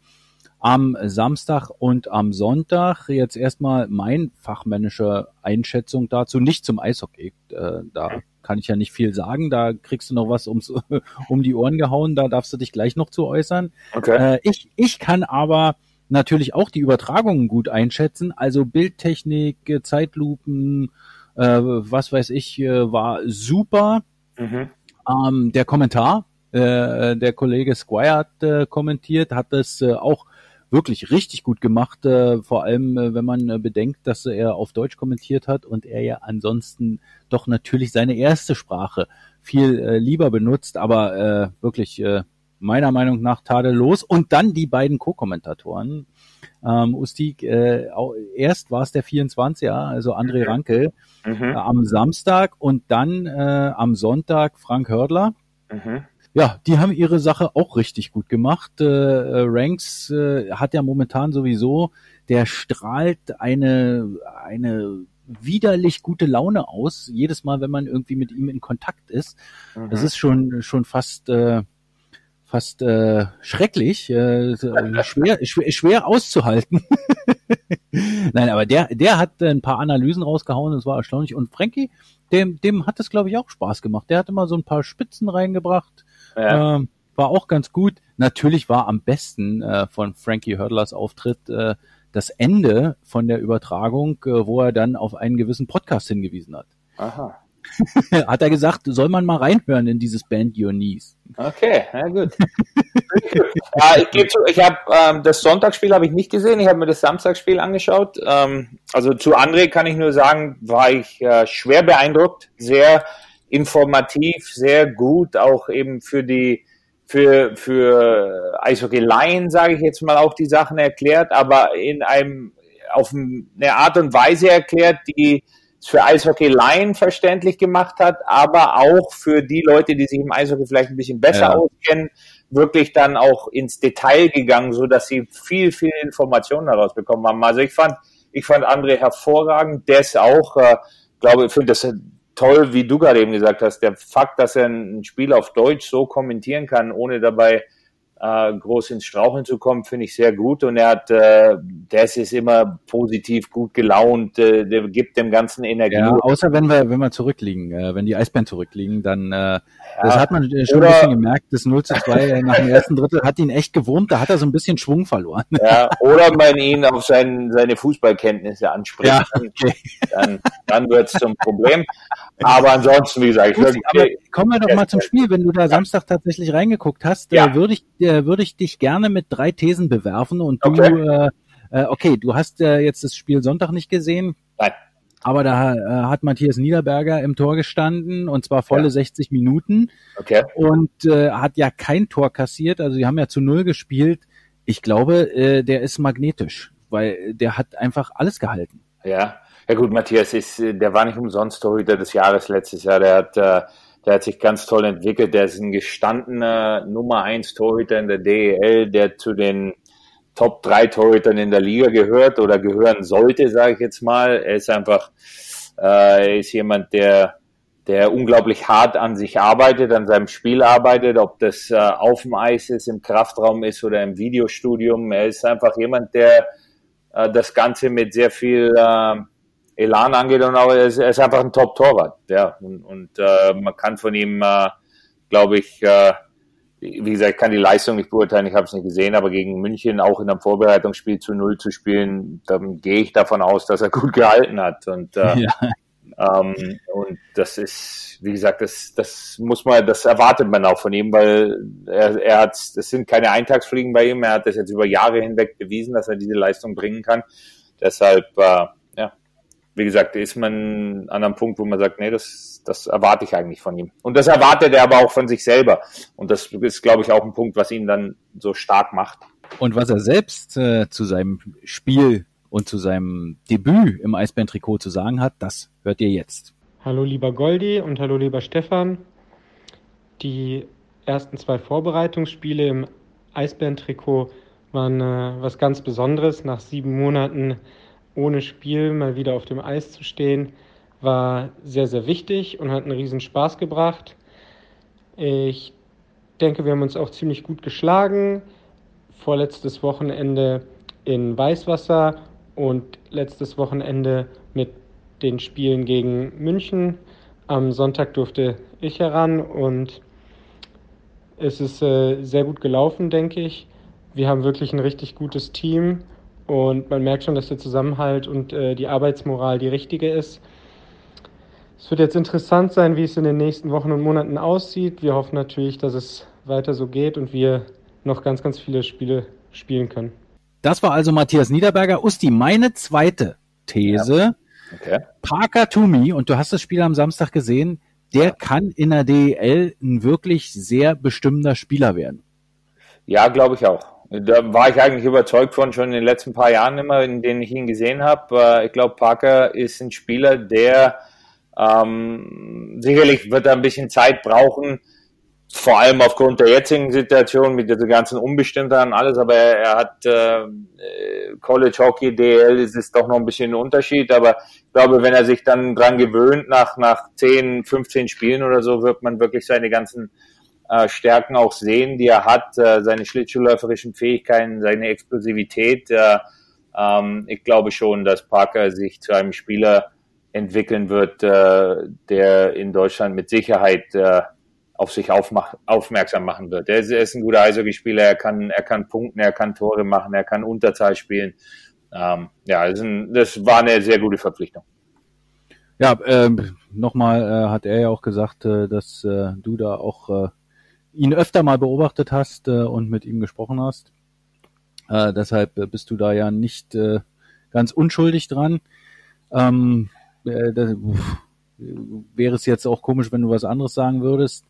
am Samstag und am Sonntag. Jetzt erstmal mein fachmännische Einschätzung dazu, nicht zum Eishockey. Äh, da kann ich ja nicht viel sagen. Da kriegst du noch was ums, um die Ohren gehauen. Da darfst du dich gleich noch zu äußern. Okay. Äh, ich, ich kann aber natürlich auch die Übertragungen gut einschätzen. Also Bildtechnik, Zeitlupen, äh, was weiß ich, äh, war super. Mhm. Ähm, der Kommentar, äh, der Kollege Squire hat äh, kommentiert, hat es äh, auch wirklich richtig gut gemacht, äh, vor allem äh, wenn man äh, bedenkt, dass er auf Deutsch kommentiert hat und er ja ansonsten doch natürlich seine erste Sprache viel äh, lieber benutzt, aber äh, wirklich äh, meiner Meinung nach tadellos. Und dann die beiden Co-Kommentatoren, ähm, Ustik, äh, erst war es der 24er, also André mhm. Ranke, mhm. Äh, am Samstag und dann äh, am Sonntag Frank Hördler. Mhm. Ja, die haben ihre Sache auch richtig gut gemacht. Äh, äh, Ranks äh, hat ja momentan sowieso, der strahlt eine, eine widerlich gute Laune aus, jedes Mal, wenn man irgendwie mit ihm in Kontakt ist. Mhm. Das ist schon, schon fast, äh, fast äh, schrecklich, äh, schwer, schwer, schwer auszuhalten. Nein, aber der, der hat ein paar Analysen rausgehauen, das war erstaunlich. Und Frankie, dem, dem hat es, glaube ich, auch Spaß gemacht. Der hat immer so ein paar Spitzen reingebracht. Ja. Ähm, war auch ganz gut. Natürlich war am besten äh, von Frankie Hördlers Auftritt äh, das Ende von der Übertragung, äh, wo er dann auf einen gewissen Podcast hingewiesen hat. Aha. hat er gesagt, soll man mal reinhören in dieses Band Your Knees. Okay, na gut. ja, ich ich habe ähm, das Sonntagsspiel habe ich nicht gesehen, ich habe mir das Samstagsspiel angeschaut. Ähm, also zu André kann ich nur sagen, war ich äh, schwer beeindruckt, sehr informativ, sehr gut, auch eben für die für, für Eishockey Laien, sage ich jetzt mal, auch die Sachen erklärt, aber in einem auf eine Art und Weise erklärt, die für Eishockey Laien verständlich gemacht hat, aber auch für die Leute, die sich im Eishockey vielleicht ein bisschen besser ja. auskennen, wirklich dann auch ins Detail gegangen, so dass sie viel, viel Informationen daraus bekommen haben. Also ich fand, ich fand André hervorragend, der ist auch, äh, glaube, ich finde das toll, wie du gerade eben gesagt hast, der Fakt, dass er ein Spiel auf Deutsch so kommentieren kann, ohne dabei äh, groß ins Straucheln zu kommen, finde ich sehr gut. Und er hat, äh, der ist immer positiv, gut gelaunt, äh, der gibt dem Ganzen Energie. Ja, außer wenn wir, wenn wir zurückliegen, äh, wenn die Eisbären zurückliegen, dann äh, ja, das hat man schon oder, ein bisschen gemerkt, das 0 zu 2 nach dem ersten Drittel hat ihn echt gewurmt, da hat er so ein bisschen Schwung verloren. Ja, oder man ihn auf sein, seine Fußballkenntnisse anspricht, ja, okay. dann, dann wird es zum Problem. Aber ansonsten, wie gesagt, Gut, aber kommen wir doch mal zum Spiel. Wenn du da Samstag tatsächlich reingeguckt hast, ja. äh, würde ich, äh, würde ich dich gerne mit drei Thesen bewerfen und du, okay, äh, äh, okay du hast äh, jetzt das Spiel Sonntag nicht gesehen. Nein. Aber da äh, hat Matthias Niederberger im Tor gestanden und zwar volle ja. 60 Minuten. Okay. Und äh, hat ja kein Tor kassiert. Also die haben ja zu null gespielt. Ich glaube, äh, der ist magnetisch, weil der hat einfach alles gehalten. Ja. Ja gut, Matthias ist, der war nicht umsonst Torhüter des Jahres letztes Jahr. Der hat, äh, der hat sich ganz toll entwickelt. Der ist ein gestandener Nummer eins Torhüter in der DEL, der zu den Top 3 Torhütern in der Liga gehört oder gehören sollte, sage ich jetzt mal. Er ist einfach, äh, ist jemand, der, der unglaublich hart an sich arbeitet, an seinem Spiel arbeitet, ob das äh, auf dem Eis ist, im Kraftraum ist oder im Videostudium. Er ist einfach jemand, der äh, das Ganze mit sehr viel äh, Elan angeht und auch er ist, er ist einfach ein Top-Torwart. Ja, und, und äh, man kann von ihm, äh, glaube ich, äh, wie gesagt, ich kann die Leistung nicht beurteilen, ich habe es nicht gesehen, aber gegen München auch in einem Vorbereitungsspiel zu Null zu spielen, dann gehe ich davon aus, dass er gut gehalten hat. Und, äh, ja. ähm, und das ist, wie gesagt, das, das muss man, das erwartet man auch von ihm, weil er, er hat, das sind keine Eintagsfliegen bei ihm, er hat das jetzt über Jahre hinweg bewiesen, dass er diese Leistung bringen kann. Deshalb, äh, wie gesagt, ist man an einem Punkt, wo man sagt, nee, das, das erwarte ich eigentlich von ihm. Und das erwartet er aber auch von sich selber. Und das ist, glaube ich, auch ein Punkt, was ihn dann so stark macht. Und was er selbst äh, zu seinem Spiel und zu seinem Debüt im Eisbären-Trikot zu sagen hat, das hört ihr jetzt. Hallo lieber Goldi und hallo lieber Stefan. Die ersten zwei Vorbereitungsspiele im Eisbären-Trikot waren äh, was ganz Besonderes. Nach sieben Monaten ohne Spiel mal wieder auf dem Eis zu stehen, war sehr, sehr wichtig und hat einen riesen Spaß gebracht. Ich denke, wir haben uns auch ziemlich gut geschlagen. Vorletztes Wochenende in Weißwasser und letztes Wochenende mit den Spielen gegen München. Am Sonntag durfte ich heran und es ist äh, sehr gut gelaufen, denke ich. Wir haben wirklich ein richtig gutes Team und man merkt schon, dass der Zusammenhalt und äh, die Arbeitsmoral die richtige ist. Es wird jetzt interessant sein, wie es in den nächsten Wochen und Monaten aussieht. Wir hoffen natürlich, dass es weiter so geht und wir noch ganz, ganz viele Spiele spielen können. Das war also Matthias Niederberger. Usti, meine zweite These. Ja. Okay. Parker Toomey, und du hast das Spiel am Samstag gesehen, der ja. kann in der DEL ein wirklich sehr bestimmender Spieler werden. Ja, glaube ich auch. Da war ich eigentlich überzeugt von schon in den letzten paar Jahren immer, in denen ich ihn gesehen habe. Äh, ich glaube, Parker ist ein Spieler, der ähm, sicherlich wird er ein bisschen Zeit brauchen, vor allem aufgrund der jetzigen Situation mit dieser ganzen Unbestimmtheit und alles, aber er, er hat äh, College Hockey, DL ist es doch noch ein bisschen ein Unterschied, aber ich glaube, wenn er sich dann dran gewöhnt, nach, nach 10, 15 Spielen oder so, wird man wirklich seine ganzen äh, Stärken auch sehen, die er hat, äh, seine schlittschuhläuferischen Fähigkeiten, seine Explosivität. Äh, ähm, ich glaube schon, dass Parker sich zu einem Spieler entwickeln wird, äh, der in Deutschland mit Sicherheit äh, auf sich aufmach, aufmerksam machen wird. Er ist, er ist ein guter Eishockeyspieler, er kann, er kann punkten, er kann Tore machen, er kann Unterzahl spielen. Ähm, ja, das, ein, das, war eine sehr gute Verpflichtung. Ja, ähm, nochmal äh, hat er ja auch gesagt, äh, dass äh, du da auch äh, ihn öfter mal beobachtet hast äh, und mit ihm gesprochen hast. Äh, deshalb äh, bist du da ja nicht äh, ganz unschuldig dran. Ähm, äh, das, uff, wäre es jetzt auch komisch, wenn du was anderes sagen würdest.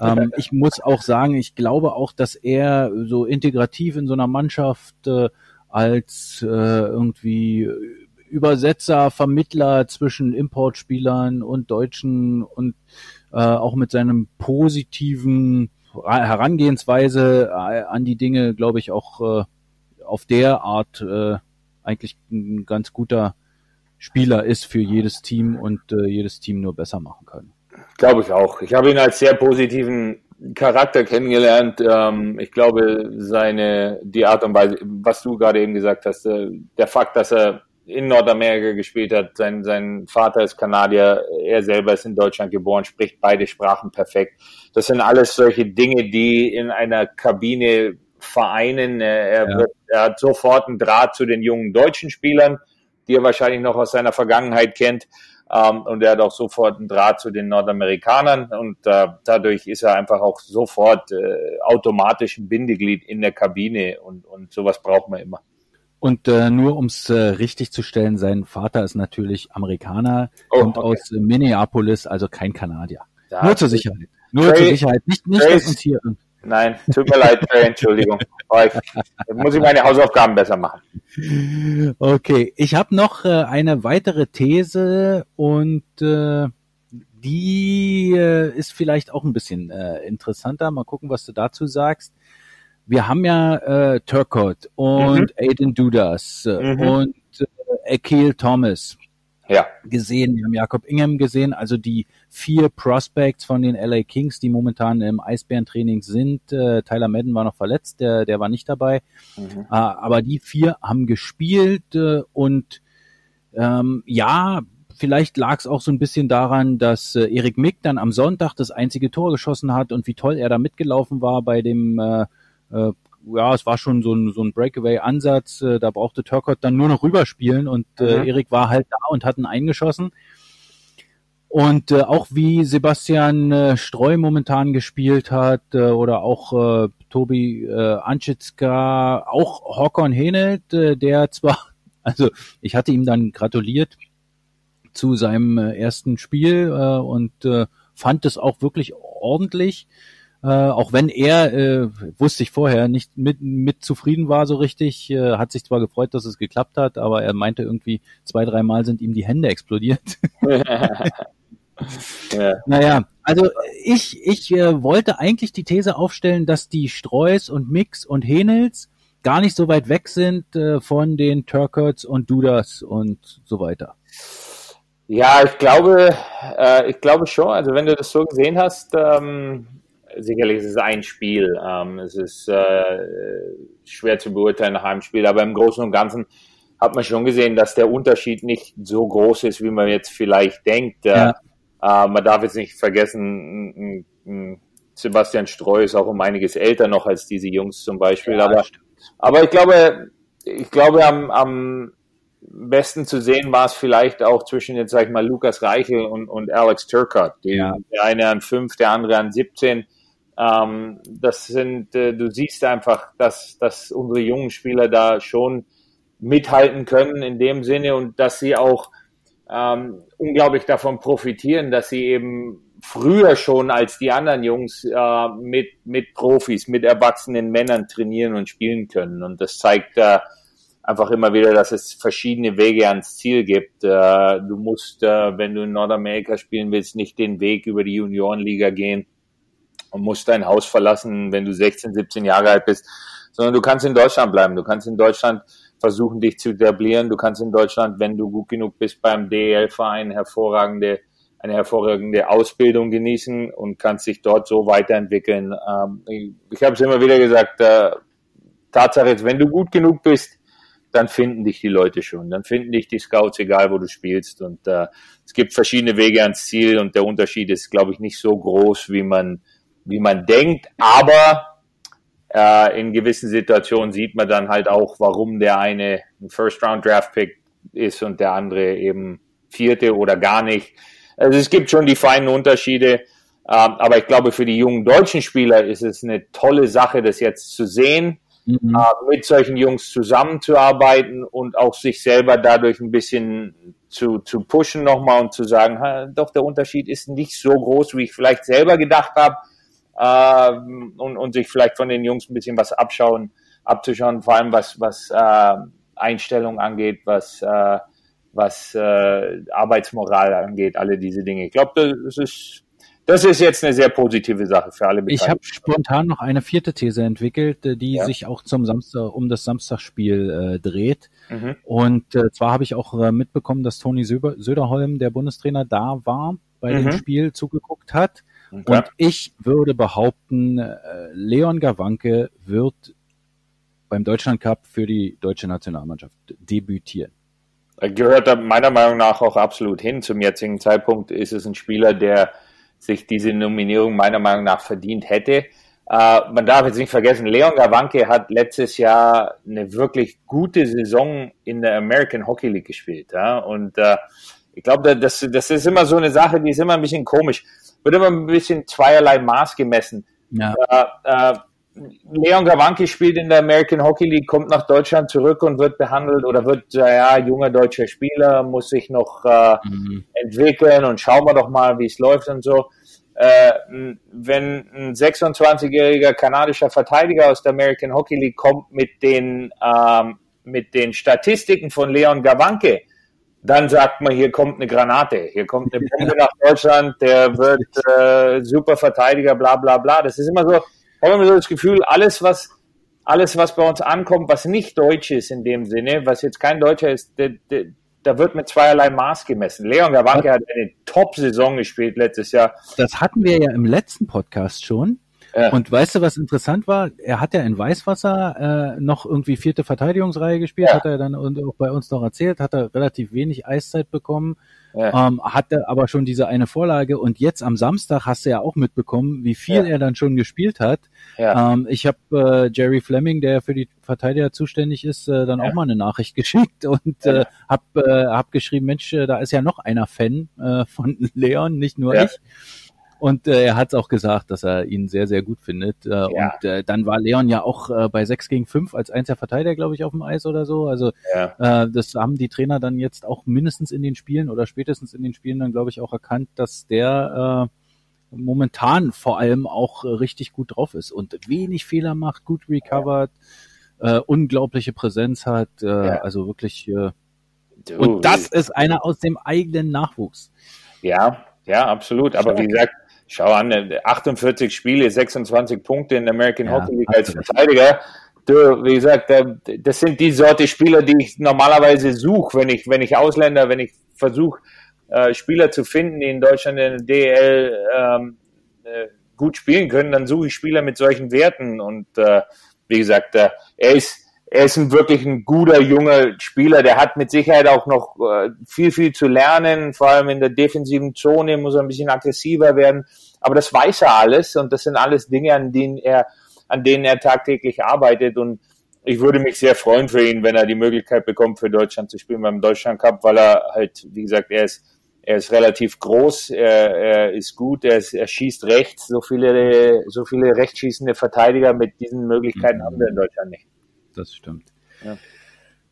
Ähm, ich muss auch sagen, ich glaube auch, dass er so integrativ in so einer Mannschaft äh, als äh, irgendwie Übersetzer, Vermittler zwischen Importspielern und Deutschen und äh, auch mit seinem positiven Herangehensweise äh, an die Dinge, glaube ich, auch äh, auf der Art äh, eigentlich ein ganz guter Spieler ist für jedes Team und jedes Team nur besser machen kann. Glaube ich auch. Ich habe ihn als sehr positiven Charakter kennengelernt. Ähm, ich glaube, seine, die Art und Weise, was du gerade eben gesagt hast, der Fakt, dass er in Nordamerika gespielt hat, sein, sein Vater ist Kanadier, er selber ist in Deutschland geboren, spricht beide Sprachen perfekt. Das sind alles solche Dinge, die in einer Kabine vereinen. Er, ja. wird, er hat sofort einen Draht zu den jungen deutschen Spielern, die er wahrscheinlich noch aus seiner Vergangenheit kennt. Ähm, und er hat auch sofort einen Draht zu den Nordamerikanern und äh, dadurch ist er einfach auch sofort äh, automatisch ein Bindeglied in der Kabine und, und sowas braucht man immer. Und äh, nur ums äh, richtig zu stellen, sein Vater ist natürlich Amerikaner, oh, kommt okay. aus Minneapolis, also kein Kanadier. Ja, nur zur Sicherheit. Nur Trey, zur Sicherheit. Nicht, nicht uns hier. Nein, tut mir leid, Trey, Entschuldigung. Ich, muss ich meine Hausaufgaben besser machen. Okay, ich habe noch äh, eine weitere These und äh, die äh, ist vielleicht auch ein bisschen äh, interessanter. Mal gucken, was du dazu sagst wir haben ja äh, Turcotte und mhm. Aiden Dudas mhm. und äh, Akil Thomas ja. gesehen. Wir haben Jakob Ingham gesehen, also die vier Prospects von den LA Kings, die momentan im Eisbärentraining sind. Äh, Tyler Madden war noch verletzt, der, der war nicht dabei. Mhm. Äh, aber die vier haben gespielt äh, und ähm, ja, vielleicht lag es auch so ein bisschen daran, dass äh, Erik Mick dann am Sonntag das einzige Tor geschossen hat und wie toll er da mitgelaufen war bei dem äh, äh, ja, es war schon so ein, so ein Breakaway-Ansatz. Äh, da brauchte Turcott dann nur noch rüberspielen und äh, mhm. Erik war halt da und hat ihn eingeschossen. Und äh, auch wie Sebastian äh, Streu momentan gespielt hat äh, oder auch äh, Tobi äh, Anschitzka, auch Håkon Henelt, äh, der zwar, also ich hatte ihm dann gratuliert zu seinem äh, ersten Spiel äh, und äh, fand es auch wirklich ordentlich. Äh, auch wenn er, äh, wusste ich vorher, nicht mit, mit zufrieden war so richtig, äh, hat sich zwar gefreut, dass es geklappt hat, aber er meinte irgendwie, zwei, dreimal sind ihm die Hände explodiert. ja. Naja, also ich, ich äh, wollte eigentlich die These aufstellen, dass die Streus und Mix und Henels gar nicht so weit weg sind äh, von den Turkerts und Dudas und so weiter. Ja, ich glaube, äh, ich glaube schon. Also wenn du das so gesehen hast, ähm, sicherlich ist es ein Spiel. Ähm, es ist äh, schwer zu beurteilen nach einem Spiel, aber im Großen und Ganzen hat man schon gesehen, dass der Unterschied nicht so groß ist, wie man jetzt vielleicht denkt. Äh, ja. Äh, man darf jetzt nicht vergessen, Sebastian Streu ist auch um einiges älter noch als diese Jungs zum Beispiel. Ja, aber, aber ich glaube, ich glaube, am, am besten zu sehen war es vielleicht auch zwischen jetzt, sag ich mal, Lukas Reichel und, und Alex Turcott. Ja. Der eine an fünf, der andere an 17. Ähm, das sind, äh, du siehst einfach, dass, dass unsere jungen Spieler da schon mithalten können in dem Sinne und dass sie auch ähm, unglaublich davon profitieren, dass sie eben früher schon als die anderen Jungs äh, mit, mit Profis, mit erwachsenen Männern trainieren und spielen können. Und das zeigt äh, einfach immer wieder, dass es verschiedene Wege ans Ziel gibt. Äh, du musst, äh, wenn du in Nordamerika spielen willst, nicht den Weg über die Juniorenliga gehen und musst dein Haus verlassen, wenn du 16, 17 Jahre alt bist, sondern du kannst in Deutschland bleiben. Du kannst in Deutschland versuchen, dich zu etablieren. Du kannst in Deutschland, wenn du gut genug bist, beim DEL-Verein hervorragende eine hervorragende Ausbildung genießen und kannst dich dort so weiterentwickeln. Ähm, ich habe es immer wieder gesagt, äh, Tatsache ist, wenn du gut genug bist, dann finden dich die Leute schon, dann finden dich die Scouts, egal wo du spielst. Und äh, es gibt verschiedene Wege ans Ziel und der Unterschied ist, glaube ich, nicht so groß, wie man, wie man denkt. Aber äh, in gewissen Situationen sieht man dann halt auch, warum der eine ein First-Round-Draft-Pick ist und der andere eben vierte oder gar nicht. Also es gibt schon die feinen Unterschiede. Ähm, aber ich glaube, für die jungen deutschen Spieler ist es eine tolle Sache, das jetzt zu sehen mhm. äh, mit solchen Jungs zusammenzuarbeiten und auch sich selber dadurch ein bisschen zu, zu pushen nochmal und zu sagen, doch, der Unterschied ist nicht so groß, wie ich vielleicht selber gedacht habe äh, und, und sich vielleicht von den Jungs ein bisschen was abschauen, abzuschauen, vor allem was, was äh, Einstellung angeht, was, äh, was äh, Arbeitsmoral angeht, alle diese Dinge. Ich glaube, das ist das ist jetzt eine sehr positive Sache für alle Beteiligten. Ich habe spontan noch eine vierte These entwickelt, äh, die ja. sich auch zum Samstag um das Samstagsspiel äh, dreht. Mhm. Und äh, zwar habe ich auch äh, mitbekommen, dass Toni Söderholm, der Bundestrainer, da war bei mhm. dem Spiel, zugeguckt hat. Und ich würde behaupten, äh, Leon Gawanke wird beim Deutschland Cup für die deutsche Nationalmannschaft debütieren. Er gehört meiner Meinung nach auch absolut hin. Zum jetzigen Zeitpunkt ist es ein Spieler, der sich diese Nominierung meiner Meinung nach verdient hätte. Äh, man darf jetzt nicht vergessen, Leon Gawanke hat letztes Jahr eine wirklich gute Saison in der American Hockey League gespielt. Ja? Und äh, ich glaube, das, das ist immer so eine Sache, die ist immer ein bisschen komisch. Wird immer ein bisschen zweierlei Maß gemessen. Ja. Äh, äh Leon Gawanke spielt in der American Hockey League, kommt nach Deutschland zurück und wird behandelt oder wird, ja, junger deutscher Spieler, muss sich noch äh, mhm. entwickeln und schauen wir doch mal, wie es läuft und so. Äh, wenn ein 26-jähriger kanadischer Verteidiger aus der American Hockey League kommt mit den, ähm, mit den Statistiken von Leon Gawanke, dann sagt man, hier kommt eine Granate, hier kommt eine Bombe nach Deutschland, der wird äh, super Verteidiger, bla bla bla. Das ist immer so, ich habe immer so das Gefühl, alles, was, alles, was bei uns ankommt, was nicht deutsch ist in dem Sinne, was jetzt kein Deutscher ist, der, der, da wird mit zweierlei Maß gemessen. Leon Gawanke hat eine Top-Saison gespielt letztes Jahr. Das hatten wir ja im letzten Podcast schon. Ja. Und weißt du, was interessant war? Er hat ja in Weißwasser äh, noch irgendwie vierte Verteidigungsreihe gespielt, ja. hat er dann und auch bei uns noch erzählt, hat er relativ wenig Eiszeit bekommen, ja. ähm, hatte aber schon diese eine Vorlage und jetzt am Samstag hast du ja auch mitbekommen, wie viel er dann schon gespielt hat. Ähm, ich habe äh, Jerry Fleming, der für die Verteidiger zuständig ist, äh, dann auch mal eine Nachricht geschickt und äh, hab, äh, hab geschrieben, Mensch, äh, da ist ja noch einer Fan äh, von Leon, nicht nur ich. Und äh, er hat auch gesagt, dass er ihn sehr, sehr gut findet. Äh, ja. Und äh, dann war Leon ja auch äh, bei 6 gegen 5 als einziger Verteidiger, glaube ich, auf dem Eis oder so. Also ja. äh, das haben die Trainer dann jetzt auch mindestens in den Spielen oder spätestens in den Spielen dann, glaube ich, auch erkannt, dass der äh, momentan vor allem auch äh, richtig gut drauf ist und wenig Fehler macht, gut recovered, äh, unglaubliche Präsenz hat. Äh, ja. Also wirklich. Äh, und das ist einer aus dem eigenen Nachwuchs. Ja, ja, absolut. Aber wie gesagt, schau an, 48 Spiele, 26 Punkte in der American ja, Hockey League als Verteidiger. Du, wie gesagt, das sind die Sorte Spieler, die ich normalerweise suche, wenn ich, wenn ich Ausländer, wenn ich versuche, äh, Spieler zu finden, die in Deutschland in der DL ähm, äh, gut spielen können, dann suche ich Spieler mit solchen Werten. Und äh, wie gesagt, äh, er ist er ist ein wirklich ein guter junger Spieler. Der hat mit Sicherheit auch noch äh, viel, viel zu lernen. Vor allem in der defensiven Zone muss er ein bisschen aggressiver werden. Aber das weiß er alles und das sind alles Dinge, an denen er, an denen er tagtäglich arbeitet. Und ich würde mich sehr freuen für ihn, wenn er die Möglichkeit bekommt, für Deutschland zu spielen beim Deutschland Cup, weil er halt, wie gesagt, er ist er ist relativ groß, er, er ist gut, er, ist, er schießt rechts. So viele, so viele rechtsschießende Verteidiger mit diesen Möglichkeiten haben wir in Deutschland nicht das stimmt. Ja.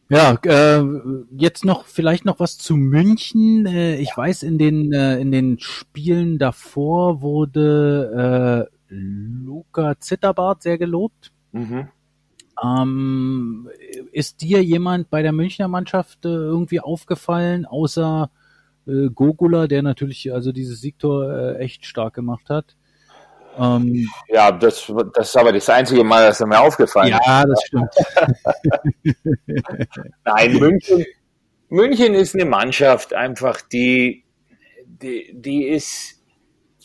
Ja, äh, jetzt noch vielleicht noch was zu München. Äh, ich ja. weiß, in den äh, in den Spielen davor wurde äh, Luca Zitterbart sehr gelobt. Mhm. Ähm, ist dir jemand bei der Münchner Mannschaft äh, irgendwie aufgefallen, außer äh, Gogula, der natürlich also dieses Siegtor äh, echt stark gemacht hat? Ähm, ja, das, das ist aber das einzige Mal, dass er mir aufgefallen ist. Ja, das stimmt. Nein, München, München ist eine Mannschaft einfach, die, die, die ist,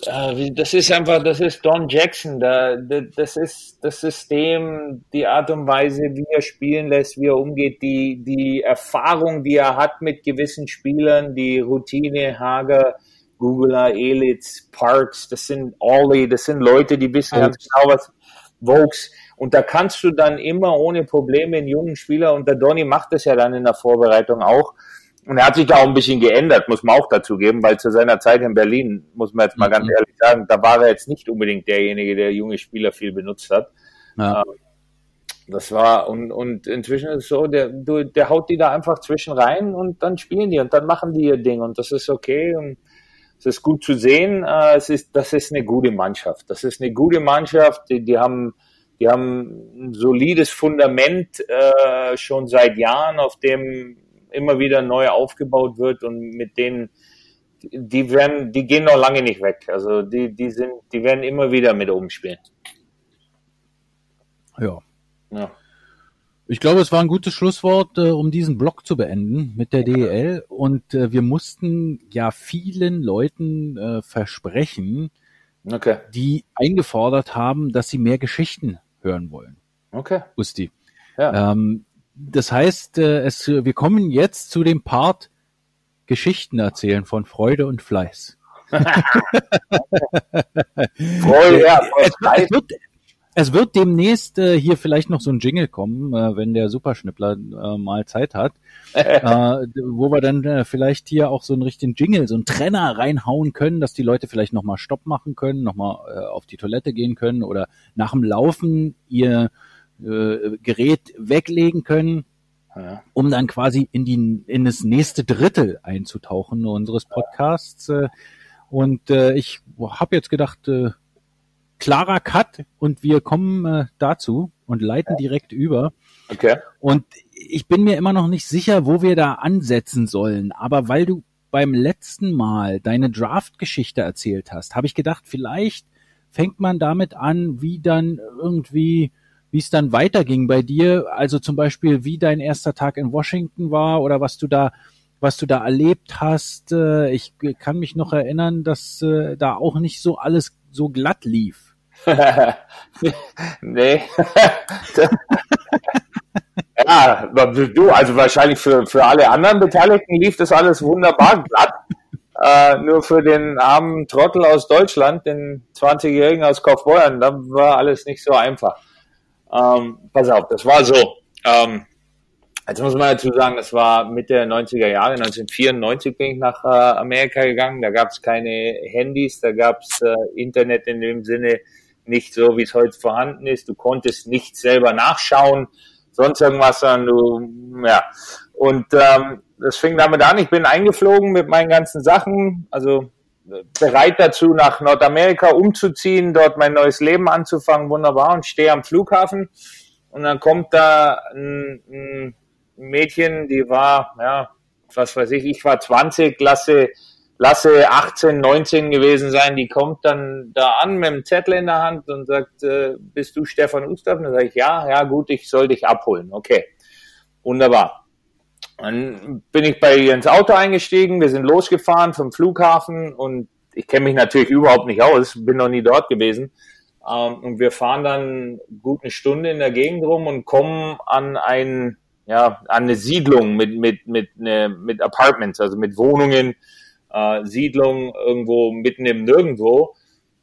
äh, das ist einfach, das ist Don Jackson, da, das ist das System, die Art und Weise, wie er spielen lässt, wie er umgeht, die, die Erfahrung, die er hat mit gewissen Spielern, die Routine, Hager, Googler, Elitz, Parks, das sind Ollie, das sind Leute, die wissen ganz genau, was Vokes. Und da kannst du dann immer ohne Probleme einen jungen Spieler, und der Donny macht das ja dann in der Vorbereitung auch, und er hat sich da auch ein bisschen geändert, muss man auch dazu geben, weil zu seiner Zeit in Berlin, muss man jetzt mal mhm. ganz ehrlich sagen, da war er jetzt nicht unbedingt derjenige, der junge Spieler viel benutzt hat. Ja. Ähm, das war, und, und inzwischen ist es so, der, der haut die da einfach zwischen rein und dann spielen die und dann machen die ihr Ding und das ist okay und es ist gut zu sehen. Äh, es ist, das ist eine gute Mannschaft. Das ist eine gute Mannschaft. Die, die haben, die haben ein solides Fundament äh, schon seit Jahren, auf dem immer wieder neu aufgebaut wird und mit denen, die werden, die gehen noch lange nicht weg. Also die, die sind, die werden immer wieder mit oben spielen. Ja. Ja. Ich glaube, es war ein gutes Schlusswort, äh, um diesen Blog zu beenden mit der DEL. Und äh, wir mussten ja vielen Leuten äh, versprechen, okay. die eingefordert haben, dass sie mehr Geschichten hören wollen. Okay. Usti. Ja. Ähm, das heißt, äh, es, wir kommen jetzt zu dem Part Geschichten erzählen von Freude und Fleiß. Freude, ja, es, es, wird, es wird demnächst äh, hier vielleicht noch so ein Jingle kommen, äh, wenn der Superschnippler äh, mal Zeit hat, äh, wo wir dann äh, vielleicht hier auch so einen richtigen Jingle, so einen Trenner reinhauen können, dass die Leute vielleicht nochmal Stopp machen können, nochmal äh, auf die Toilette gehen können oder nach dem Laufen ihr äh, Gerät weglegen können, ja. um dann quasi in die in das nächste Drittel einzutauchen unseres Podcasts. Äh, und äh, ich habe jetzt gedacht, äh, klarer Cut und wir kommen äh, dazu und leiten direkt über. Okay. Und ich bin mir immer noch nicht sicher, wo wir da ansetzen sollen. Aber weil du beim letzten Mal deine Draft-Geschichte erzählt hast, habe ich gedacht, vielleicht fängt man damit an, wie dann irgendwie, wie es dann weiterging bei dir. Also zum Beispiel, wie dein erster Tag in Washington war oder was du da was du da erlebt hast. Äh, ich kann mich noch erinnern, dass äh, da auch nicht so alles so glatt lief. nee. ja, du, also wahrscheinlich für, für alle anderen Beteiligten lief das alles wunderbar glatt. Äh, nur für den armen Trottel aus Deutschland, den 20-Jährigen aus Kaufbeuern, da war alles nicht so einfach. Ähm, pass auf, das war so. Ähm, Jetzt muss man dazu sagen, das war Mitte der 90er Jahre, 1994 bin ich nach äh, Amerika gegangen. Da gab es keine Handys, da gab es äh, Internet in dem Sinne nicht so, wie es heute vorhanden ist. Du konntest nicht selber nachschauen, sonst irgendwas, sondern du, ja. Und ähm, das fing damit an, ich bin eingeflogen mit meinen ganzen Sachen, also bereit dazu, nach Nordamerika umzuziehen, dort mein neues Leben anzufangen, wunderbar, und stehe am Flughafen. Und dann kommt da ein, ein Mädchen, die war, ja, was weiß ich, ich war 20, lasse lasse 18, 19 gewesen sein, die kommt dann da an mit dem Zettel in der Hand und sagt, äh, bist du Stefan Ustav? Dann sage ich, ja, ja gut, ich soll dich abholen. Okay, wunderbar. Dann bin ich bei ihr ins Auto eingestiegen, wir sind losgefahren vom Flughafen und ich kenne mich natürlich überhaupt nicht aus, bin noch nie dort gewesen. Ähm, und wir fahren dann gut eine Stunde in der Gegend rum und kommen an ein, ja, an eine Siedlung mit, mit, mit, ne, mit Apartments, also mit Wohnungen, äh, Siedlung irgendwo mitten im Nirgendwo.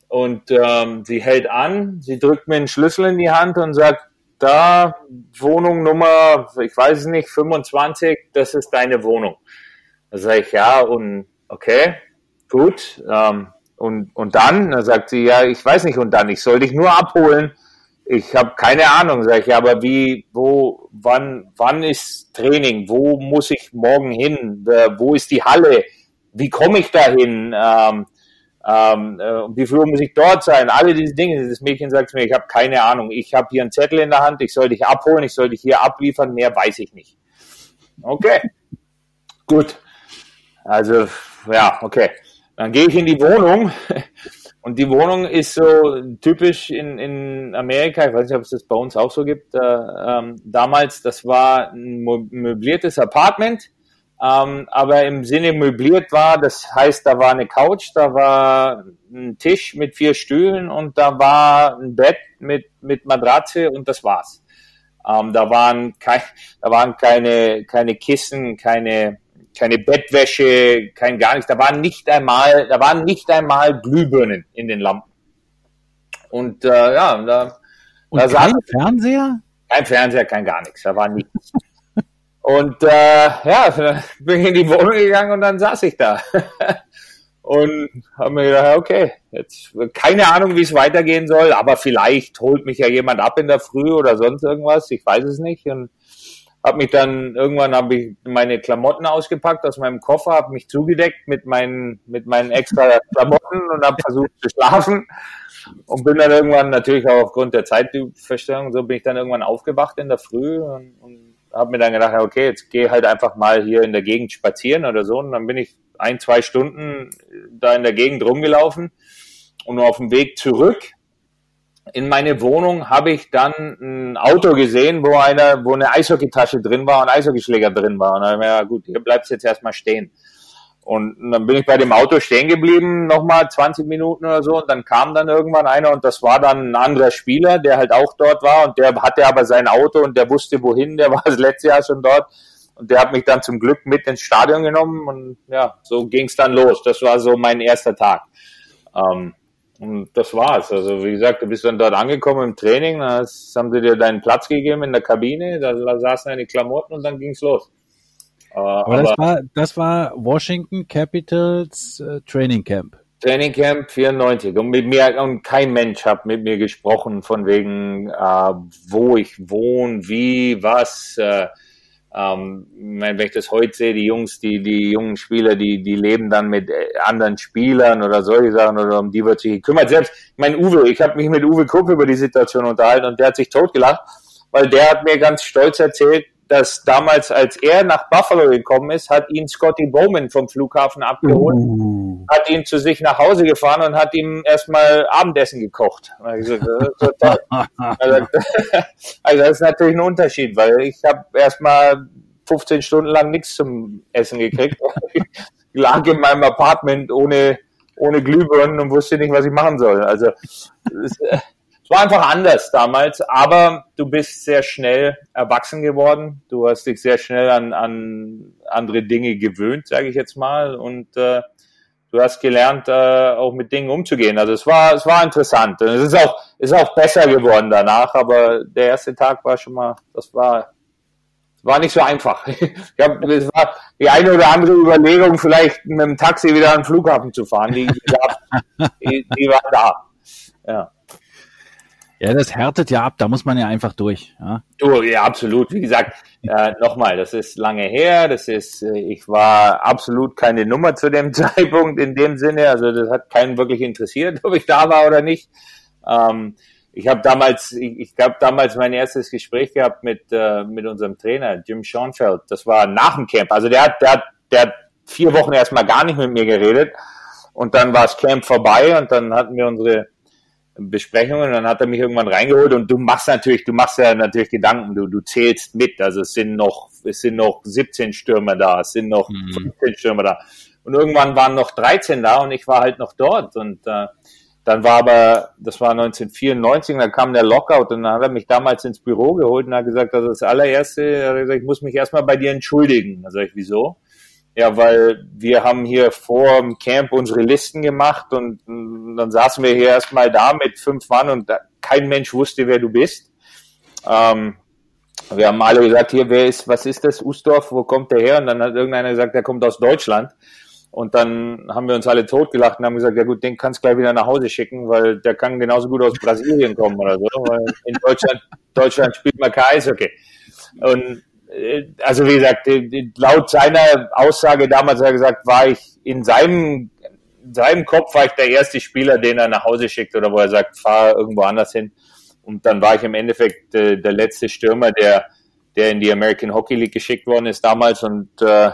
Und ähm, sie hält an, sie drückt mir einen Schlüssel in die Hand und sagt, da Wohnung Nummer, ich weiß es nicht, 25, das ist deine Wohnung. Da sage ich, ja, und okay, gut. Ähm, und, und dann, da sagt sie, ja, ich weiß nicht, und dann, ich soll dich nur abholen. Ich habe keine Ahnung, sage ich, aber wie, wo, wann, wann ist Training? Wo muss ich morgen hin? Wo ist die Halle? Wie komme ich dahin? Ähm, ähm, äh, wie früh muss ich dort sein? Alle diese Dinge. Das Mädchen sagt mir, ich habe keine Ahnung. Ich habe hier einen Zettel in der Hand, ich soll dich abholen, ich soll dich hier abliefern, mehr weiß ich nicht. Okay, gut. Also, ja, okay. Dann gehe ich in die Wohnung und die Wohnung ist so typisch in, in Amerika, ich weiß nicht, ob es das bei uns auch so gibt, äh, ähm, damals, das war ein möbliertes Apartment ähm, aber im Sinne möbliert war. Das heißt, da war eine Couch, da war ein Tisch mit vier Stühlen und da war ein Bett mit, mit Matratze und das war's. Ähm, da waren kein, da waren keine, keine Kissen, keine, keine Bettwäsche, kein gar nichts. Da waren nicht einmal, da waren nicht einmal Glühbirnen in den Lampen. Und äh, ja, da, und da kein Fernseher? Kein Fernseher, kein gar nichts. Da war nichts. Und äh, ja, bin ich in die Wohnung gegangen und dann saß ich da. und habe mir gedacht, okay, jetzt keine Ahnung, wie es weitergehen soll, aber vielleicht holt mich ja jemand ab in der Früh oder sonst irgendwas, ich weiß es nicht. Und habe mich dann irgendwann habe ich meine Klamotten ausgepackt aus meinem Koffer, habe mich zugedeckt mit meinen mit meinen extra Klamotten und habe versucht zu schlafen und bin dann irgendwann natürlich auch aufgrund der Zeitverstellung so bin ich dann irgendwann aufgewacht in der Früh und, und habe mir dann gedacht, okay, jetzt geh halt einfach mal hier in der Gegend spazieren oder so. Und dann bin ich ein, zwei Stunden da in der Gegend rumgelaufen. Und auf dem Weg zurück in meine Wohnung habe ich dann ein Auto gesehen, wo eine, wo eine Eishockeytasche drin war und Eishockeyschläger drin war. Und dann habe ich mir gedacht, gut, hier bleibst jetzt erstmal stehen. Und dann bin ich bei dem Auto stehen geblieben, nochmal 20 Minuten oder so, und dann kam dann irgendwann einer und das war dann ein anderer Spieler, der halt auch dort war und der hatte aber sein Auto und der wusste wohin, der war das letzte Jahr schon dort und der hat mich dann zum Glück mit ins Stadion genommen und ja, so ging es dann los. Das war so mein erster Tag. Ähm, und das war's. Also wie gesagt, du bist dann dort angekommen im Training, da haben sie dir deinen Platz gegeben in der Kabine, da saßen deine Klamotten und dann ging's los. Äh, aber, das, war, das war Washington Capitals äh, Training Camp. Training Camp 94 und mit mir und kein Mensch hat mit mir gesprochen von wegen äh, wo ich wohne, wie, was. Äh, ähm, wenn ich das heute sehe, die Jungs, die die jungen Spieler, die die leben dann mit äh, anderen Spielern oder solche Sachen oder um die wird sich gekümmert. Selbst mein Uwe, ich habe mich mit Uwe Kupp über die Situation unterhalten und der hat sich totgelacht, weil der hat mir ganz stolz erzählt, dass damals, als er nach Buffalo gekommen ist, hat ihn Scotty Bowman vom Flughafen abgeholt, uh. hat ihn zu sich nach Hause gefahren und hat ihm erstmal Abendessen gekocht. Also, also, also das ist natürlich ein Unterschied, weil ich habe erstmal 15 Stunden lang nichts zum Essen gekriegt. ich lag in meinem Apartment ohne, ohne Glühbirnen und wusste nicht, was ich machen soll. Also es, es war einfach anders damals, aber du bist sehr schnell erwachsen geworden. Du hast dich sehr schnell an, an andere Dinge gewöhnt, sage ich jetzt mal, und äh, du hast gelernt, äh, auch mit Dingen umzugehen. Also es war, es war interessant. Und es ist auch, ist auch besser geworden danach, aber der erste Tag war schon mal, das war, war nicht so einfach. Ich hab, es war die eine oder andere Überlegung, vielleicht mit dem Taxi wieder an den Flughafen zu fahren. Die, die, die war da. Ja. Ja, das härtet ja ab, da muss man ja einfach durch. Ja, du, ja absolut. Wie gesagt, äh, nochmal, das ist lange her, das ist, äh, ich war absolut keine Nummer zu dem Zeitpunkt in dem Sinne, also das hat keinen wirklich interessiert, ob ich da war oder nicht. Ähm, ich habe damals, ich, ich habe damals mein erstes Gespräch gehabt mit, äh, mit unserem Trainer, Jim Schoenfeld. Das war nach dem Camp. Also der hat, der hat, der hat vier Wochen erstmal gar nicht mit mir geredet. Und dann war das Camp vorbei und dann hatten wir unsere Besprechungen und dann hat er mich irgendwann reingeholt und du machst natürlich, du machst ja natürlich Gedanken, du, du zählst mit, also es sind noch, es sind noch 17 Stürmer da, es sind noch mhm. 15 Stürmer da und irgendwann waren noch 13 da und ich war halt noch dort und äh, dann war aber, das war 1994, dann kam der Lockout und dann hat er mich damals ins Büro geholt und hat gesagt, also das allererste, hat gesagt, ich muss mich erstmal bei dir entschuldigen. Da sag ich, wieso? Ja, weil wir haben hier vor dem Camp unsere Listen gemacht und, dann saßen wir hier erstmal da mit fünf Mann und da, kein Mensch wusste, wer du bist. Ähm, wir haben alle gesagt, hier, wer ist, was ist das, Usdorf, wo kommt der her? Und dann hat irgendeiner gesagt, der kommt aus Deutschland. Und dann haben wir uns alle totgelacht und haben gesagt, ja gut, den kannst du gleich wieder nach Hause schicken, weil der kann genauso gut aus Brasilien kommen oder so. Weil in Deutschland, Deutschland spielt man kein Eishockey. Und also wie gesagt, laut seiner Aussage damals hat er gesagt, war ich in seinem, in seinem Kopf war ich der erste Spieler, den er nach Hause schickt oder wo er sagt, fahr irgendwo anders hin. Und dann war ich im Endeffekt äh, der letzte Stürmer, der, der in die American Hockey League geschickt worden ist damals und äh,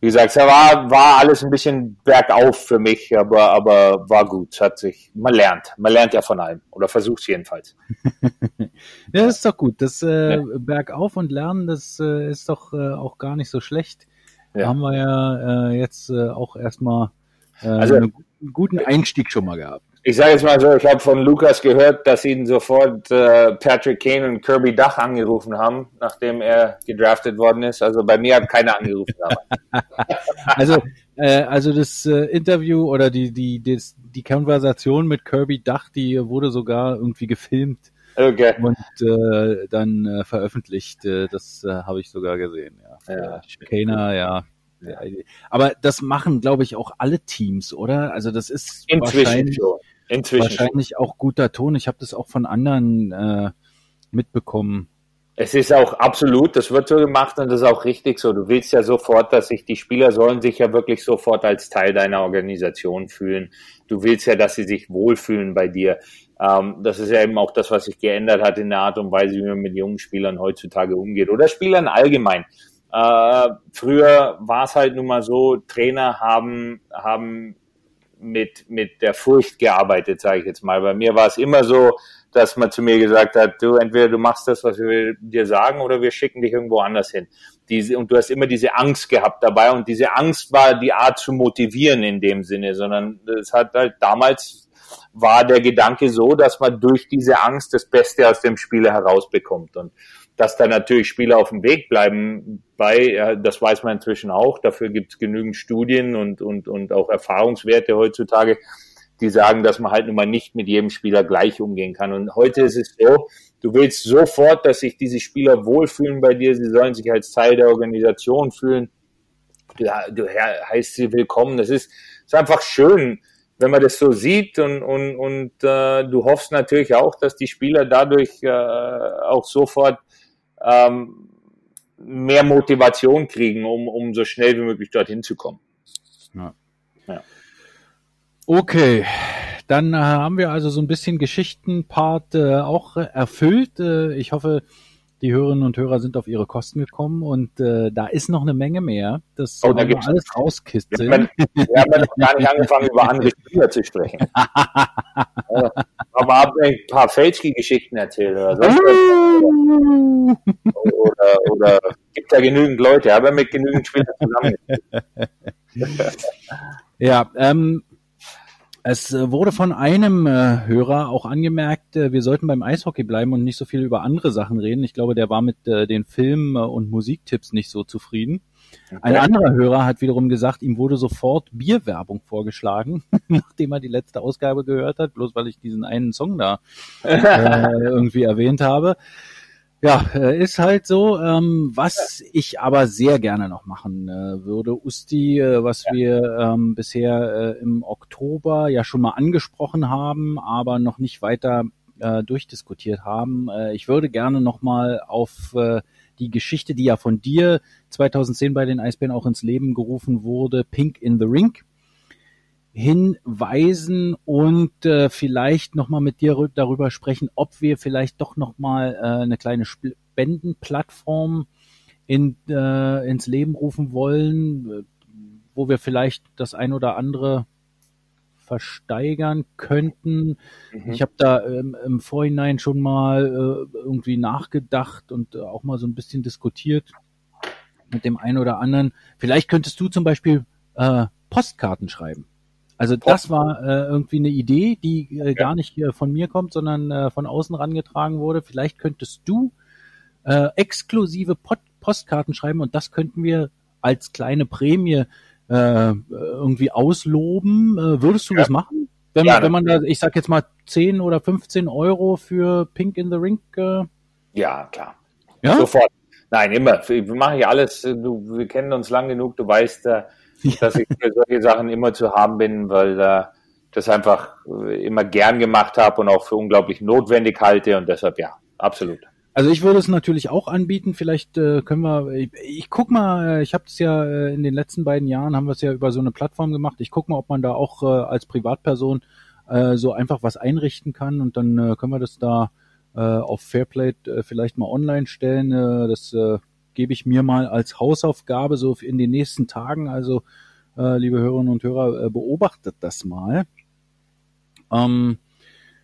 wie gesagt, es war, war alles ein bisschen bergauf für mich, aber, aber war gut. Hat sich, man lernt. Man lernt ja von allem. Oder versucht es jedenfalls. ja, ist doch gut. Das äh, ja. bergauf und lernen, das äh, ist doch äh, auch gar nicht so schlecht. ja. haben wir ja äh, jetzt äh, auch erstmal äh, Also- einen guten Einstieg schon mal gehabt. Ich sage jetzt mal so, ich habe von Lukas gehört, dass ihn sofort äh, Patrick Kane und Kirby Dach angerufen haben, nachdem er gedraftet worden ist. Also bei mir hat keiner angerufen. Also, äh, also das äh, Interview oder die, die, das, die Konversation mit Kirby Dach, die wurde sogar irgendwie gefilmt Okay. und äh, dann äh, veröffentlicht. Äh, das äh, habe ich sogar gesehen, ja. Ja. Keiner, ja. ja. Aber das machen, glaube ich, auch alle Teams, oder? Also das ist Inzwischen wahrscheinlich, schon. Inzwischen wahrscheinlich auch guter Ton. Ich habe das auch von anderen äh, mitbekommen. Es ist auch absolut, das wird so gemacht und das ist auch richtig so. Du willst ja sofort, dass sich die Spieler sollen sich ja wirklich sofort als Teil deiner Organisation fühlen. Du willst ja, dass sie sich wohlfühlen bei dir. Ähm, das ist ja eben auch das, was sich geändert hat in der Art und Weise, wie man mit jungen Spielern heutzutage umgeht oder Spielern allgemein. Äh, früher war es halt nun mal so, Trainer haben, haben mit, mit der Furcht gearbeitet, sage ich jetzt mal. Bei mir war es immer so, dass man zu mir gesagt hat, du entweder du machst das, was wir dir sagen, oder wir schicken dich irgendwo anders hin. Diese, und du hast immer diese Angst gehabt dabei und diese Angst war die Art zu motivieren in dem Sinne, sondern es hat halt damals war der Gedanke so, dass man durch diese Angst das Beste aus dem Spieler herausbekommt und dass da natürlich Spieler auf dem Weg bleiben bei, das weiß man inzwischen auch, dafür gibt es genügend Studien und, und, und auch Erfahrungswerte heutzutage, die sagen, dass man halt nun mal nicht mit jedem Spieler gleich umgehen kann. Und heute ist es so, du willst sofort, dass sich diese Spieler wohlfühlen bei dir, sie sollen sich als Teil der Organisation fühlen. Du he- heißt sie willkommen. Das ist, ist einfach schön, wenn man das so sieht und, und, und äh, du hoffst natürlich auch, dass die Spieler dadurch äh, auch sofort ähm, mehr Motivation kriegen, um, um so schnell wie möglich dorthin zu kommen. Okay, dann äh, haben wir also so ein bisschen Geschichtenpart äh, auch erfüllt. Äh, ich hoffe, die Hörerinnen und Hörer sind auf ihre Kosten gekommen und äh, da ist noch eine Menge mehr. Das Oh, da wir gibt's- alles Wir haben, wir haben ja noch gar nicht angefangen, über andere Spieler zu sprechen. Aber haben wir ein paar Felski-Geschichten erzählt oder sonst was? Oder, oder gibt ja genügend Leute, aber mit genügend Spielern zusammen. Ja, ähm, es äh, wurde von einem äh, Hörer auch angemerkt, äh, wir sollten beim Eishockey bleiben und nicht so viel über andere Sachen reden. Ich glaube, der war mit äh, den Film- äh, und Musiktipps nicht so zufrieden. Ein anderer Hörer hat wiederum gesagt, ihm wurde sofort Bierwerbung vorgeschlagen, nachdem er die letzte Ausgabe gehört hat, bloß weil ich diesen einen Song da äh, irgendwie erwähnt habe. Ja, äh, ist halt so. Ähm, was ich aber sehr gerne noch machen äh, würde, Usti, äh, was wir ähm, bisher äh, im Oktober ja schon mal angesprochen haben, aber noch nicht weiter äh, durchdiskutiert haben. Äh, ich würde gerne noch mal auf äh, die Geschichte, die ja von dir 2010 bei den Eisbären auch ins Leben gerufen wurde, Pink in the Ring, hinweisen und äh, vielleicht nochmal mit dir rü- darüber sprechen, ob wir vielleicht doch nochmal äh, eine kleine Spendenplattform in, äh, ins Leben rufen wollen, äh, wo wir vielleicht das ein oder andere versteigern könnten. Mhm. Ich habe da ähm, im Vorhinein schon mal äh, irgendwie nachgedacht und äh, auch mal so ein bisschen diskutiert mit dem einen oder anderen. Vielleicht könntest du zum Beispiel äh, Postkarten schreiben. Also das war äh, irgendwie eine Idee, die äh, gar nicht äh, von mir kommt, sondern äh, von außen rangetragen wurde. Vielleicht könntest du äh, exklusive Pod Postkarten schreiben und das könnten wir als kleine Prämie äh, irgendwie ausloben. Äh, würdest du Ja. das machen? Wenn Ja, man, wenn man da, ich sag jetzt mal 10 oder 15 Euro für Pink in the Ring, äh, Ja, klar. ja? Sofort. Nein, immer. Wir machen ja alles. Du, wir kennen uns lang genug. Du weißt, äh, dass ich für solche Sachen immer zu haben bin, weil äh, das einfach äh, immer gern gemacht habe und auch für unglaublich notwendig halte und deshalb ja, absolut. Also ich würde es natürlich auch anbieten. Vielleicht äh, können wir. Ich, ich guck mal. äh, Ich habe es ja äh, in den letzten beiden Jahren haben wir es ja über so eine Plattform gemacht. Ich guck mal, ob man da auch äh, als Privatperson äh, so einfach was einrichten kann und dann äh, können wir das da äh, auf Fairplate äh, vielleicht mal online stellen. Äh, das äh, gebe ich mir mal als Hausaufgabe so in den nächsten Tagen. Also äh, liebe Hörerinnen und Hörer, äh, beobachtet das mal. Ähm,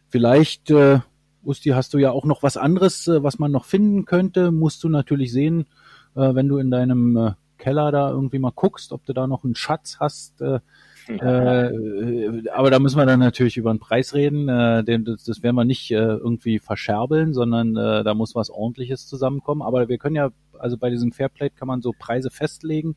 vielleicht äh, Usti, hast du ja auch noch was anderes, äh, was man noch finden könnte. Musst du natürlich sehen, äh, wenn du in deinem äh, Keller da irgendwie mal guckst, ob du da noch einen Schatz hast. Äh, äh, aber da müssen wir dann natürlich über den Preis reden. Äh, den, das, das werden wir nicht äh, irgendwie verscherbeln, sondern da muss was Ordentliches zusammenkommen. Aber wir können ja, also bei diesem Fairplate kann man so Preise festlegen.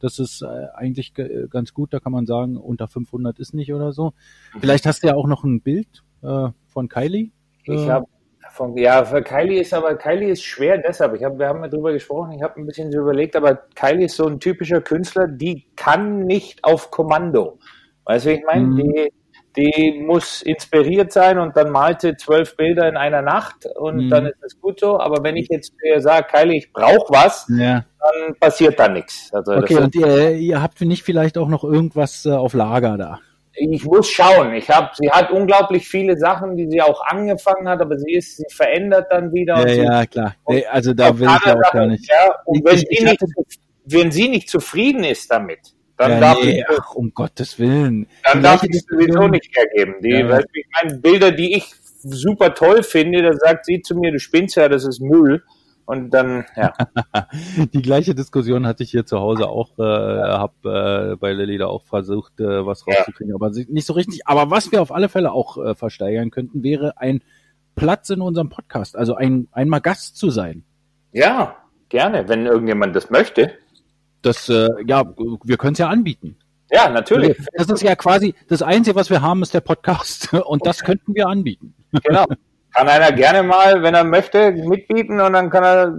Das ist äh, eigentlich ganz gut. Da kann man sagen, unter 500 ist nicht oder so. Vielleicht hast du ja auch noch ein Bild äh, von Kylie. Ich äh, habe von, ja, für Kylie ist aber Kylie ist schwer deshalb. Ich hab, wir haben ja drüber gesprochen, ich habe ein bisschen so überlegt, aber Kylie ist so ein typischer Künstler, die kann nicht auf Kommando. Weißt du, ich meine, mhm. die, die muss inspiriert sein und dann malte zwölf Bilder in einer Nacht und mhm. dann ist es gut so. Aber wenn ich jetzt sage, Kylie, ich brauche was, ja. dann passiert da nichts. Also okay, und ihr, ihr habt nicht vielleicht auch noch irgendwas äh, auf Lager da? ich muss schauen. Ich habe, sie hat unglaublich viele Sachen, die sie auch angefangen hat, aber sie ist, sie verändert dann wieder. Ja, ja, klar. Nee, also da will ich ja auch gar nicht. Ja, und wenn, ich, sie nicht, wenn sie nicht zufrieden ist damit, dann ja, darf nee, ich, ach, um Gottes Willen. Dann darf ich es sowieso nicht hergeben. Die, ja. weil, ich meine, Bilder, die ich super toll finde, da sagt sie zu mir, du spinnst ja, das ist Müll. Und dann, ja. Die gleiche Diskussion hatte ich hier zu Hause auch, äh, habe äh, bei Lilly da auch versucht, äh, was rauszukriegen, ja. aber nicht so richtig. Aber was wir auf alle Fälle auch äh, versteigern könnten, wäre ein Platz in unserem Podcast, also ein einmal Gast zu sein. Ja, gerne, wenn irgendjemand das möchte. Das, äh, ja, wir können es ja anbieten. Ja, natürlich. Das ist ja quasi das Einzige, was wir haben, ist der Podcast und das könnten wir anbieten. Genau. kann einer gerne mal, wenn er möchte, mitbieten und dann kann er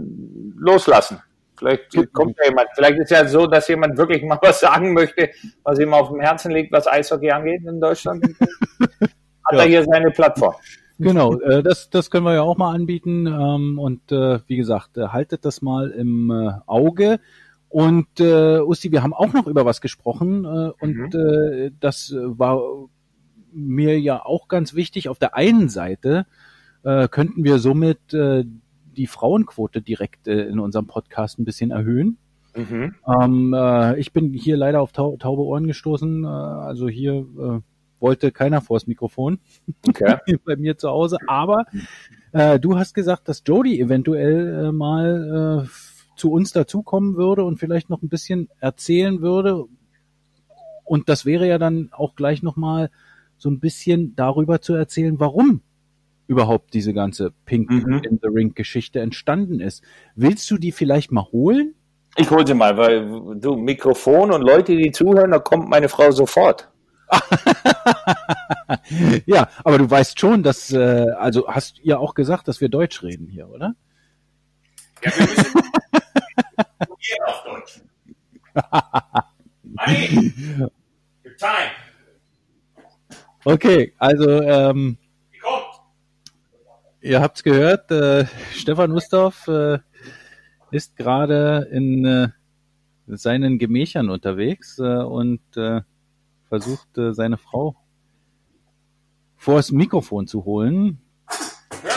loslassen. Vielleicht kommt ja jemand. Vielleicht ist ja so, dass jemand wirklich mal was sagen möchte, was ihm auf dem Herzen liegt, was Eishockey angeht in Deutschland. Hat ja. er hier seine Plattform. Genau, äh, das, das können wir ja auch mal anbieten. Ähm, und äh, wie gesagt, äh, haltet das mal im äh, Auge. Und äh, Usti, wir haben auch noch über was gesprochen äh, und mhm. äh, das war mir ja auch ganz wichtig. Auf der einen Seite äh, könnten wir somit äh, die Frauenquote direkt äh, in unserem Podcast ein bisschen erhöhen. Mhm. Ähm, äh, ich bin hier leider auf tau taube Ohren gestoßen. Äh, also hier äh, wollte keiner vors Mikrofon okay. bei mir zu Hause. Aber äh, du hast gesagt, dass Jody eventuell äh, mal äh, zu uns dazukommen würde und vielleicht noch ein bisschen erzählen würde. Und das wäre ja dann auch gleich nochmal so ein bisschen darüber zu erzählen, warum überhaupt diese ganze Pink mhm. in the Ring Geschichte entstanden ist. Willst du die vielleicht mal holen? Ich hole sie mal, weil du Mikrofon und Leute, die zuhören, da kommt meine Frau sofort. ja, aber du weißt schon, dass, äh, also hast ihr auch gesagt, dass wir Deutsch reden hier, oder? Ja, wir müssen hier auf Deutsch. Money, your time. Okay, also ähm, ihr habt's gehört, äh, Stefan Ustorf äh, ist gerade in äh, seinen Gemächern unterwegs äh, und äh, versucht, äh, seine Frau vors Mikrofon zu holen,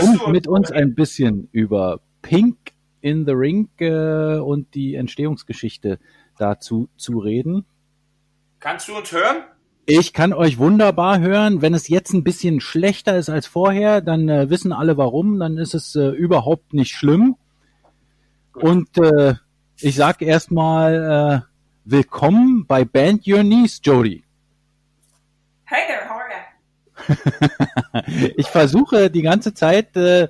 um mit uns ein bisschen über Pink in the Ring äh, und die Entstehungsgeschichte dazu zu reden. Kannst du uns hören? Ich kann euch wunderbar hören. Wenn es jetzt ein bisschen schlechter ist als vorher, dann äh, wissen alle warum. Dann ist es äh, überhaupt nicht schlimm. Gut. Und äh, ich sag erstmal äh, willkommen bei Band Your Knees, Jody. Hey there, how are you? ich versuche die ganze Zeit äh,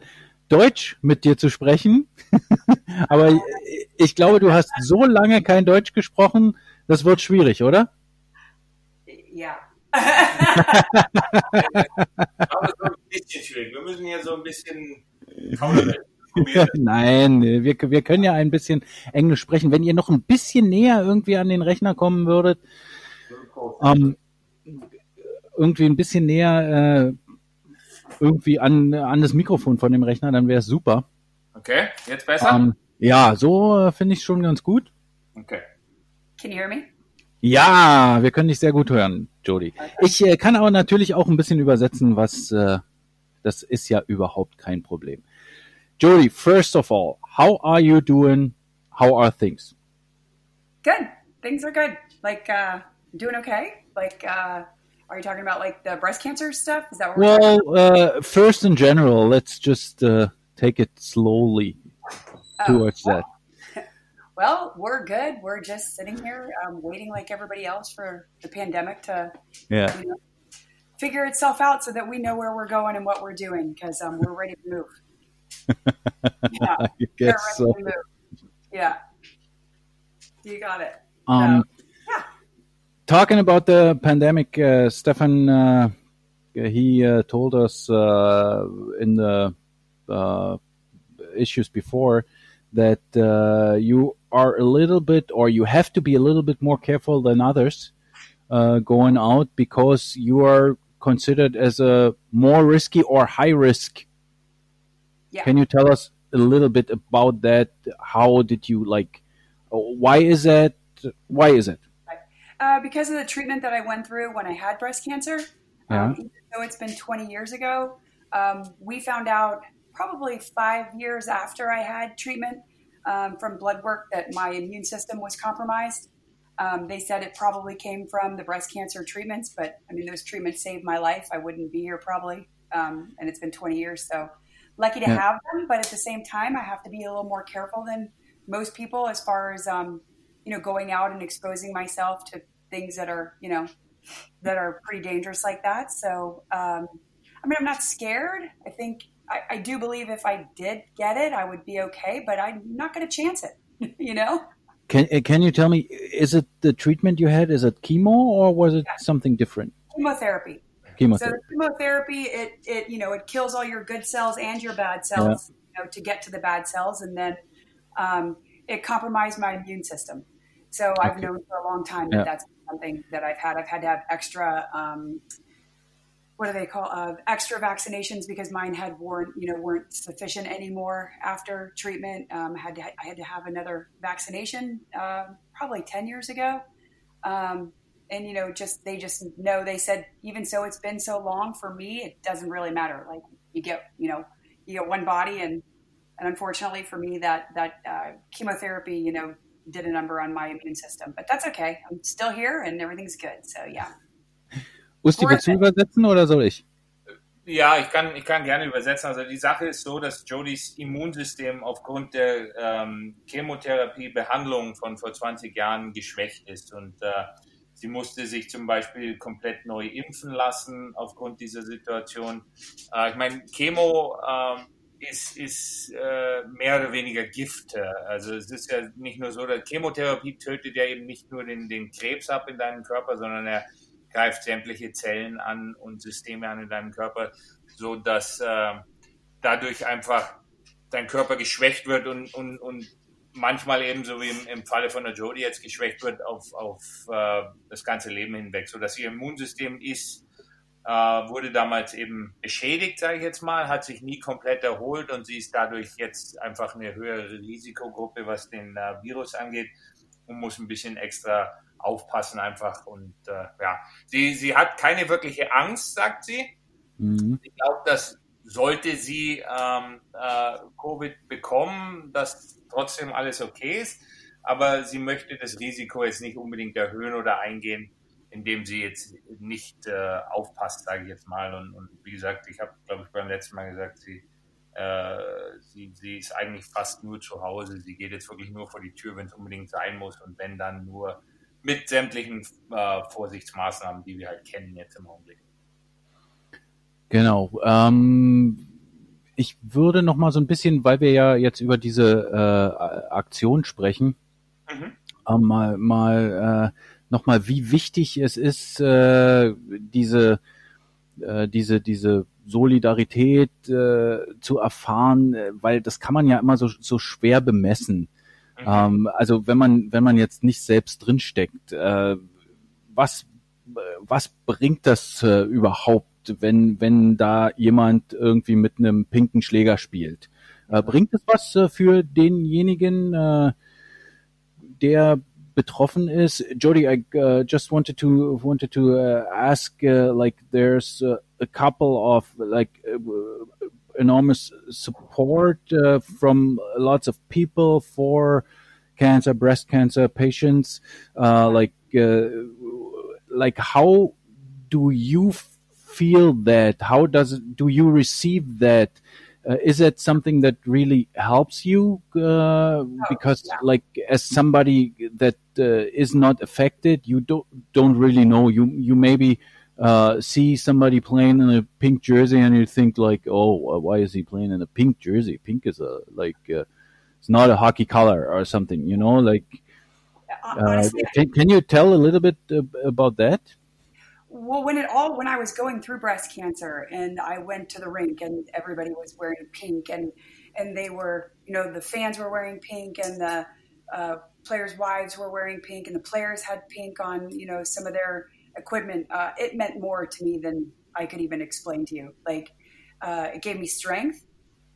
Deutsch mit dir zu sprechen, aber ich, glaube, du hast so lange kein Deutsch gesprochen, das wird schwierig, oder? ja. Aber so ein bisschen schwierig. Wir müssen hier so ein bisschen Nein, wir, wir können ja ein bisschen Englisch sprechen. Wenn ihr noch ein bisschen näher irgendwie an den Rechner kommen würdet, ähm, irgendwie ein bisschen näher äh, irgendwie an, an das Mikrofon von dem Rechner, dann wäre es super. Okay, jetzt besser? Ähm, ja, so äh, finde ich schon ganz gut. Okay. Can you hear me? Ja, wir können dich sehr gut hören, Jody. Ich äh, kann aber natürlich auch ein bisschen übersetzen, was äh, das ist ja überhaupt kein Problem. Jody, first of all, how are you doing? How are things? Good. Things are good. Like uh, doing okay. Like, uh, are you talking about like the breast cancer stuff? Is that well? Uh, first, in general, let's just uh, take it slowly oh, towards well, that. well, we're good. We're just sitting here um, waiting like everybody else for the pandemic to Yeah. you know, figure itself out so that we know where we're going and what we're doing because um, we're ready to move. Yeah, I guess so. Yeah. You got it. Um, yeah. Talking about the pandemic, uh, Stefan, uh, he uh, told us uh, in the uh, issues before that uh, you are a little bit, or you have to be a little bit more careful than others uh, going out because you are considered as a more risky or high risk. Yeah. Can you tell us a little bit about that? How did you like? Why is that? Why is it? Uh, because of the treatment that I went through when I had breast cancer, Yeah. um, even though it's been 20 years ago, um, we found out probably five years after I had treatment um, from blood work that my immune system was compromised. Um, they said it probably came from the breast cancer treatments, but I mean, those treatments saved my life. I wouldn't be here probably. Um, and it's been 20 years. So lucky to Yeah. have them. But at the same time, I have to be a little more careful than most people as far as, um, you know, going out and exposing myself to things that are, you know, that are pretty dangerous like that. So, um, I mean, I'm not scared. I think I, I do believe if I did get it, I would be okay, but I'm not going to chance it, you know? Can uh, can you tell me? Is it the treatment you had? Is it chemo or was it something different? Chemotherapy. Chemotherapy. the chemotherapy, it, it, you know, it kills all your good cells and your bad cells, you know, to get to the bad cells. And then, um, it compromised my immune system. So I've Okay. known for a long time that Yeah. that's something that I've had. I've had to have extra, um, what do they call uh, extra vaccinations because mine had weren't you know weren't sufficient anymore after treatment. Um, I had to I had to have another vaccination uh, probably ten years ago, um, and you know just they just know they said even so it's been so long for me it doesn't really matter like you get you know you get one body and and unfortunately for me that that uh, chemotherapy you know did a number on my immune system but that's okay I'm still here and everything's good so yeah. Willst du übersetzen oder soll ich? Ja, ich kann, ich kann gerne übersetzen. Also die Sache ist so, dass Jodys Immunsystem aufgrund der ähm, Chemotherapie-Behandlung von vor 20 Jahren geschwächt ist. Und äh, sie musste sich zum Beispiel komplett neu impfen lassen aufgrund dieser Situation. Äh, ich meine, Chemo ähm, ist, ist äh, mehr oder weniger Gift. äh, Also es ist ja nicht nur so, dass Chemotherapie tötet ja eben nicht nur den, den Krebs ab in deinem Körper, sondern er greift sämtliche Zellen an und Systeme an in deinem Körper, so dass äh, dadurch einfach dein Körper geschwächt wird und, und, und manchmal eben so wie im, im Falle von der Jodie jetzt geschwächt wird auf, auf äh, das ganze Leben hinweg, so dass ihr Immunsystem ist, äh, wurde damals eben beschädigt, sage ich jetzt mal, hat sich nie komplett erholt und sie ist dadurch jetzt einfach eine höhere Risikogruppe, was den äh, Virus angeht und muss ein bisschen extra aufpassen einfach und äh, ja, sie, sie hat keine wirkliche Angst, sagt sie. Mhm. Ich glaube, dass sollte sie ähm, äh, Covid bekommen, dass trotzdem alles okay ist, aber sie möchte das Risiko jetzt nicht unbedingt erhöhen oder eingehen, indem sie jetzt nicht äh, aufpasst, sage ich jetzt mal. Und, und wie gesagt, ich habe, glaube ich, beim letzten Mal gesagt, sie, äh, sie, sie ist eigentlich fast nur zu Hause. Sie geht jetzt wirklich nur vor die Tür, wenn es unbedingt sein muss und wenn dann nur mit sämtlichen äh, Vorsichtsmaßnahmen, die wir halt kennen jetzt im Augenblick. Genau. Ähm, ich würde noch mal so ein bisschen, weil wir ja jetzt über diese äh, Aktion sprechen, Mhm. äh, mal mal äh, noch mal, wie wichtig es ist, äh, diese äh, diese diese Solidarität äh, zu erfahren, äh, weil das kann man ja immer so so schwer bemessen. Mhm. Ähm, also wenn man wenn man jetzt nicht selbst drinsteckt, äh, was was bringt das äh, überhaupt, wenn wenn da jemand irgendwie mit einem pinken Schläger spielt? Äh, bringt es was äh, für denjenigen, äh, der betroffen ist? Jody, I uh, just wanted to wanted to uh, ask, uh, like, there's uh, a couple of like uh, enormous support uh, from lots of people for cancer, breast cancer patients. Like, like how do you feel that? How does do you receive that? Uh, is that something that really helps you? Uh, Oh, because, yeah. like, as somebody that uh, is not affected, you don't don't really know. You you maybe uh, see somebody playing in a pink jersey, and you think like, oh, why is he playing in a pink jersey? Pink is a like uh, it's not a hockey color or something, you know. Like, uh, Honestly, can can you tell a little bit about that? Well, when it all when I was going through breast cancer and I went to the rink and everybody was wearing pink and and they were you know the fans were wearing pink and the uh, players' wives were wearing pink and the players had pink on you know some of their equipment. Uh, it meant more to me than I could even explain to you. Like uh, it gave me strength.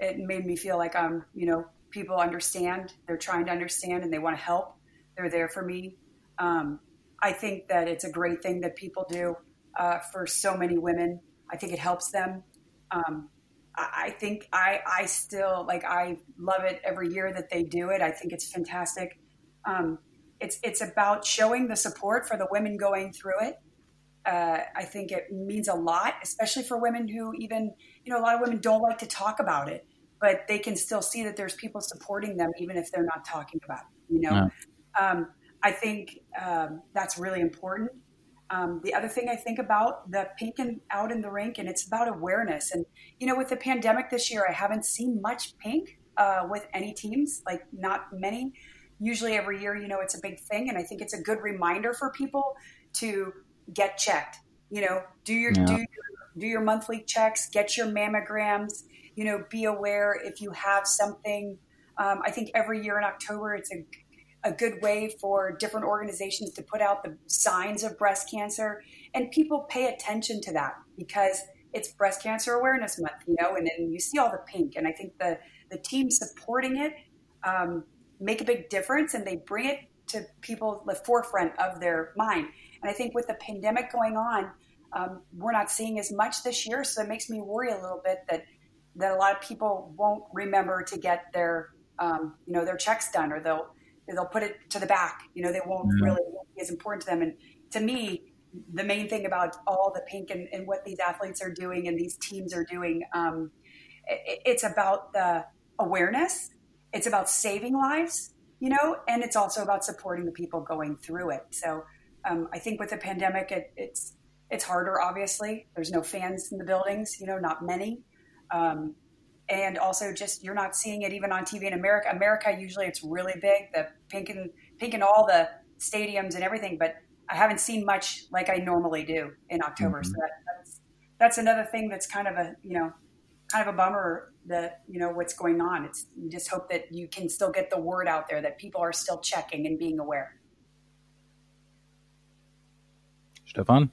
It made me feel like I'm you know people understand. They're trying to understand and they want to help. They're there for me. Um, I think that it's a great thing that people do uh, for so many women. I think it helps them. Um, I, I think I, I still like I love it every year that they do it. I think it's fantastic. Um, it's it's about showing the support for the women going through it. Uh, I think it means a lot, especially for women who even you know a lot of women don't like to talk about it, but they can still see that there's people supporting them even if they're not talking about it. You know, um, I think um, that's really important. Um, the other thing I think about the pink and out in the rink, and it's about awareness. And you know, with the pandemic this year, I haven't seen much pink uh, with any teams, like not many. Usually, every year, you know, it's a big thing, and I think it's a good reminder for people to get checked. You know, do your Yeah. do your, do your monthly checks, get your mammograms. You know, be aware if you have something. Um, I think every year in October, it's a a good way for different organizations to put out the signs of breast cancer. And people pay attention to that because it's breast cancer awareness month you know and then you see all the pink. And i think the the team supporting it um, make a big difference and they bring it to people the forefront of their mind. And i think with the pandemic going on um, we're not seeing as much this year. So it makes me worry a little bit that that a lot of people won't remember to get their um, you know their checks done or they'll they'll put it to the back. You know, they won't Yeah. really be as important to them. And to me, the main thing about all the pink and, and what these athletes are doing and these teams are doing, um, it, it's about the awareness. It's about saving lives, you know, and it's also about supporting the people going through it. So um, I think with the pandemic, it, it's it's harder. Obviously, there's no fans in the buildings, you know, not many. Um, and also just you're not seeing it even on TV in America. America usually it's really big, the pink and pink and all the stadiums and everything, but I haven't seen much like I normally do in October. So mm-hmm. that, that's that's another thing that's kind of a you know kind of a bummer that you know what's going on. It's you just hope that you can still get the word out there that people are still checking and being aware. Stefan?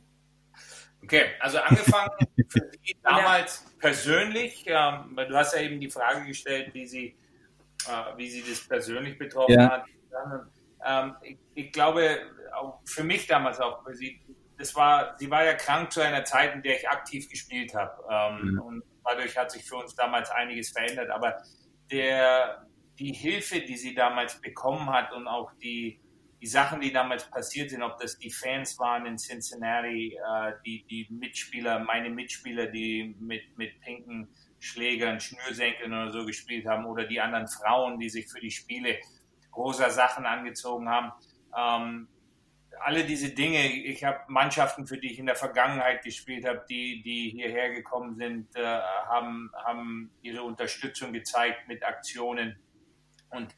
Okay, also angefangen für Sie damals persönlich, ähm, weil du hast ja eben die Frage gestellt, wie sie, äh, wie sie das persönlich betroffen Ja. hat. Ähm, ich, ich glaube, auch für mich damals auch, weil sie, das war, sie war ja krank zu einer Zeit, in der ich aktiv gespielt habe. Ähm, Mhm. Und dadurch hat sich für uns damals einiges verändert. Aber der, die Hilfe, die sie damals bekommen hat und auch die, die Sachen, die damals passiert sind, ob das die Fans waren in Cincinnati, äh, die, die Mitspieler, meine Mitspieler, die mit, mit pinken Schlägern, Schnürsenkeln oder so gespielt haben, oder die anderen Frauen, die sich für die Spiele rosa Sachen angezogen haben. Ähm, alle diese Dinge, ich habe Mannschaften, für die ich in der Vergangenheit gespielt habe, die, die hierher gekommen sind, äh, haben, haben ihre Unterstützung gezeigt mit Aktionen. Und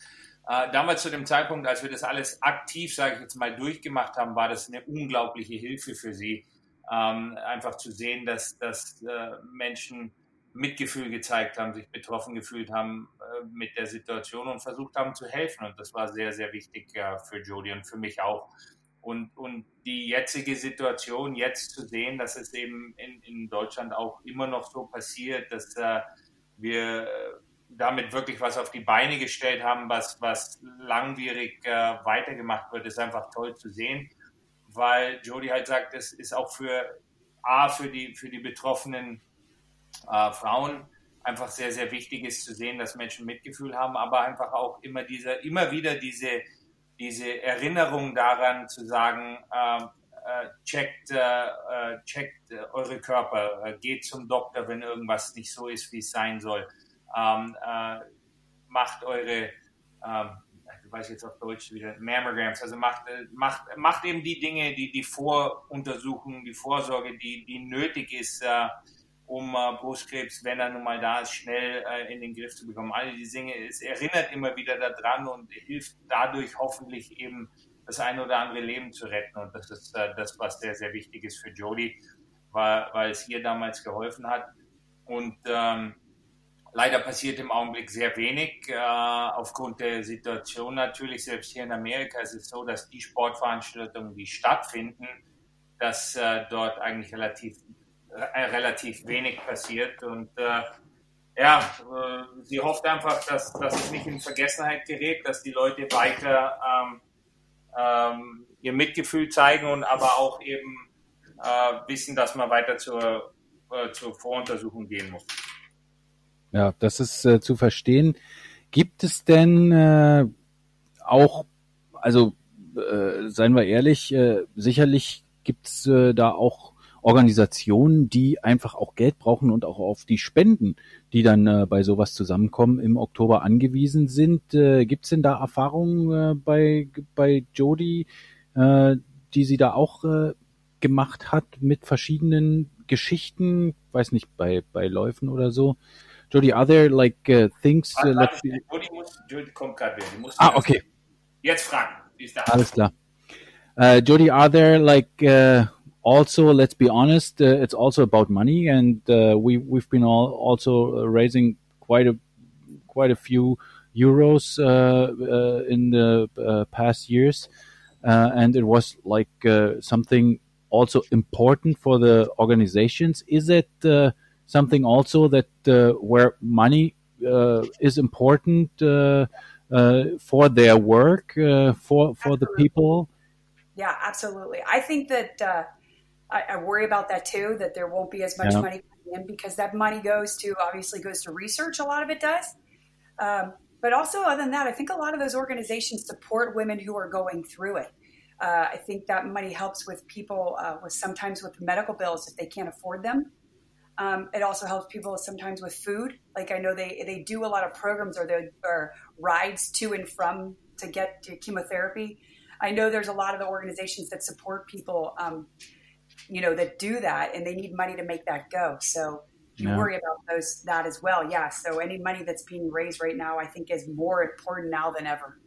äh, damals zu dem Zeitpunkt, als wir das alles aktiv, sage ich jetzt mal, durchgemacht haben, war das eine unglaubliche Hilfe für sie. Ähm, einfach zu sehen, dass, dass äh, Menschen Mitgefühl gezeigt haben, sich betroffen gefühlt haben äh, mit der Situation und versucht haben zu helfen. Und das war sehr, sehr wichtig ja, für Jodie und für mich auch. Und, und die jetzige Situation, jetzt zu sehen, dass es eben in, in Deutschland auch immer noch so passiert, dass äh, wir äh, damit wirklich was auf die Beine gestellt haben, was, was langwierig äh, weitergemacht wird, ist einfach toll zu sehen, weil Jody halt sagt, es ist auch für A, für die, für die betroffenen äh, Frauen einfach sehr, sehr wichtig ist zu sehen, dass Menschen Mitgefühl haben, aber einfach auch immer diese, immer wieder diese, diese Erinnerung daran zu sagen, äh, äh, checkt, äh, checkt eure Körper, äh, geht zum Doktor, wenn irgendwas nicht so ist, wie es sein soll. Ähm, äh, macht eure, ähm, ich weiß jetzt auf Deutsch wieder, Mammograms, also macht, äh, macht, macht eben die Dinge, die, die Voruntersuchungen, die Vorsorge, die, die nötig ist, äh, um äh, Brustkrebs, wenn er nun mal da ist, schnell äh, in den Griff zu bekommen. All diese Dinge, es erinnert immer wieder daran und hilft dadurch hoffentlich eben das eine oder andere Leben zu retten. Und das ist äh, das, was sehr, sehr wichtig ist für Jodie, weil, weil es ihr damals geholfen hat. Und ähm, leider passiert im Augenblick sehr wenig äh, aufgrund der Situation natürlich. Selbst hier in Amerika ist es so, dass die Sportveranstaltungen, die stattfinden, dass äh, dort eigentlich relativ äh, relativ wenig passiert. Und ja, sie hofft einfach, dass, dass es nicht in Vergessenheit gerät, dass die Leute weiter ähm, ähm, ihr Mitgefühl zeigen und aber auch eben wissen, dass man weiter zur, zur Voruntersuchung gehen muss. Ja, das ist äh, zu verstehen. Gibt es denn äh, auch, also äh, seien wir ehrlich, äh, sicherlich gibt es äh, da auch Organisationen, die einfach auch Geld brauchen und auch auf die Spenden, die dann äh, bei sowas zusammenkommen, im Oktober angewiesen sind. Äh, Gibt es denn da Erfahrungen äh, bei, bei Jody, äh, die sie da auch äh, gemacht hat mit verschiedenen Geschichten? Weiß nicht, bei, bei Läufen oder so. Jody, are there like uh, things? Uh, let's Jody, muss, Jody kommt gerade wieder. Ah, okay. Jetzt fragen. Alles klar. Uh, Jody, are there like uh, also, let's be honest, uh, it's also about money, and uh, we we've been all also raising quite a quite a few euros uh, uh in the uh, past years, uh, and it was like something also important for the organizations. Is it something also that where money is important for their work for for the people? Yeah, absolutely. I think that I, I, worry about that too, that there won't be as much yeah. money coming in because that money goes to obviously goes to research. A lot of it does. Um, but also, other than that, I think a lot of those organizations support women who are going through it. Uh, I think that money helps with people uh, with sometimes with medical bills if they can't afford them. Um, it also helps people sometimes with food. Like I know they they do a lot of programs or there are rides to and from to get to chemotherapy. I know there's a lot of the organizations that support people um, you know, that do that and they need money to make that go. So you yeah. worry about those that as well. Yeah. So any money that's being raised right now, I think is more important now than ever.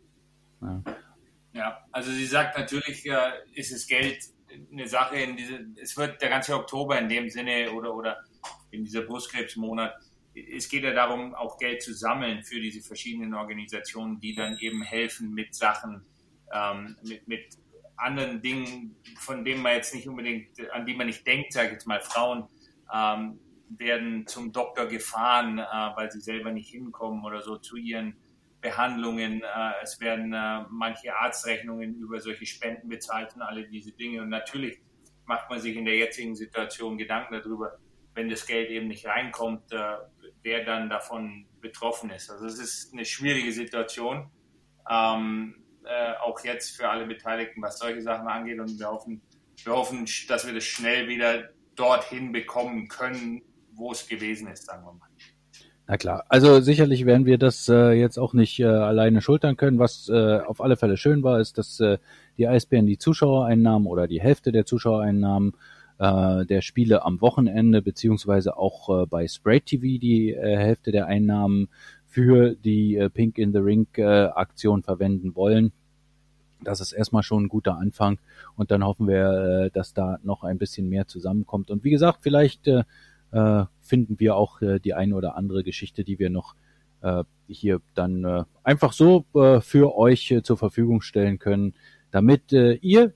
Ja, ja also sie sagt natürlich, äh, ist es Geld eine Sache in diese, es wird der ganze Oktober in dem Sinne oder, oder in dieser Brustkrebsmonat, es geht ja darum, auch Geld zu sammeln für diese verschiedenen Organisationen, die dann eben helfen mit Sachen, ähm, mit, mit anderen Dingen, von denen man jetzt nicht unbedingt, an die man nicht denkt, sage ich jetzt mal, Frauen ähm, werden zum Doktor gefahren, äh, weil sie selber nicht hinkommen oder so zu ihren Behandlungen. Äh, es werden äh, manche Arztrechnungen über solche Spenden bezahlt und alle diese Dinge. Und natürlich macht man sich in der jetzigen Situation Gedanken darüber, wenn das Geld eben nicht reinkommt, äh, wer dann davon betroffen ist. Also es ist eine schwierige Situation. Ähm, äh, auch jetzt für alle Beteiligten, was solche Sachen angeht. Und wir hoffen, wir hoffen, dass wir das schnell wieder dorthin bekommen können, wo es gewesen ist, sagen wir mal. Na klar, also sicherlich werden wir das äh, jetzt auch nicht äh, alleine schultern können. Was äh, auf alle Fälle schön war, ist, dass äh, die Eisbären die Zuschauereinnahmen oder die Hälfte der Zuschauereinnahmen äh, der Spiele am Wochenende beziehungsweise auch äh, bei Spray TV die äh, Hälfte der Einnahmen für die äh, Pink in the Ring äh, Aktion verwenden wollen. Das ist erstmal schon ein guter Anfang und dann hoffen wir, äh, dass da noch ein bisschen mehr zusammenkommt. Und wie gesagt, vielleicht äh, äh, finden wir auch äh, die eine oder andere Geschichte, die wir noch äh, hier dann äh, einfach so äh, für euch äh, zur Verfügung stellen können, damit äh, ihr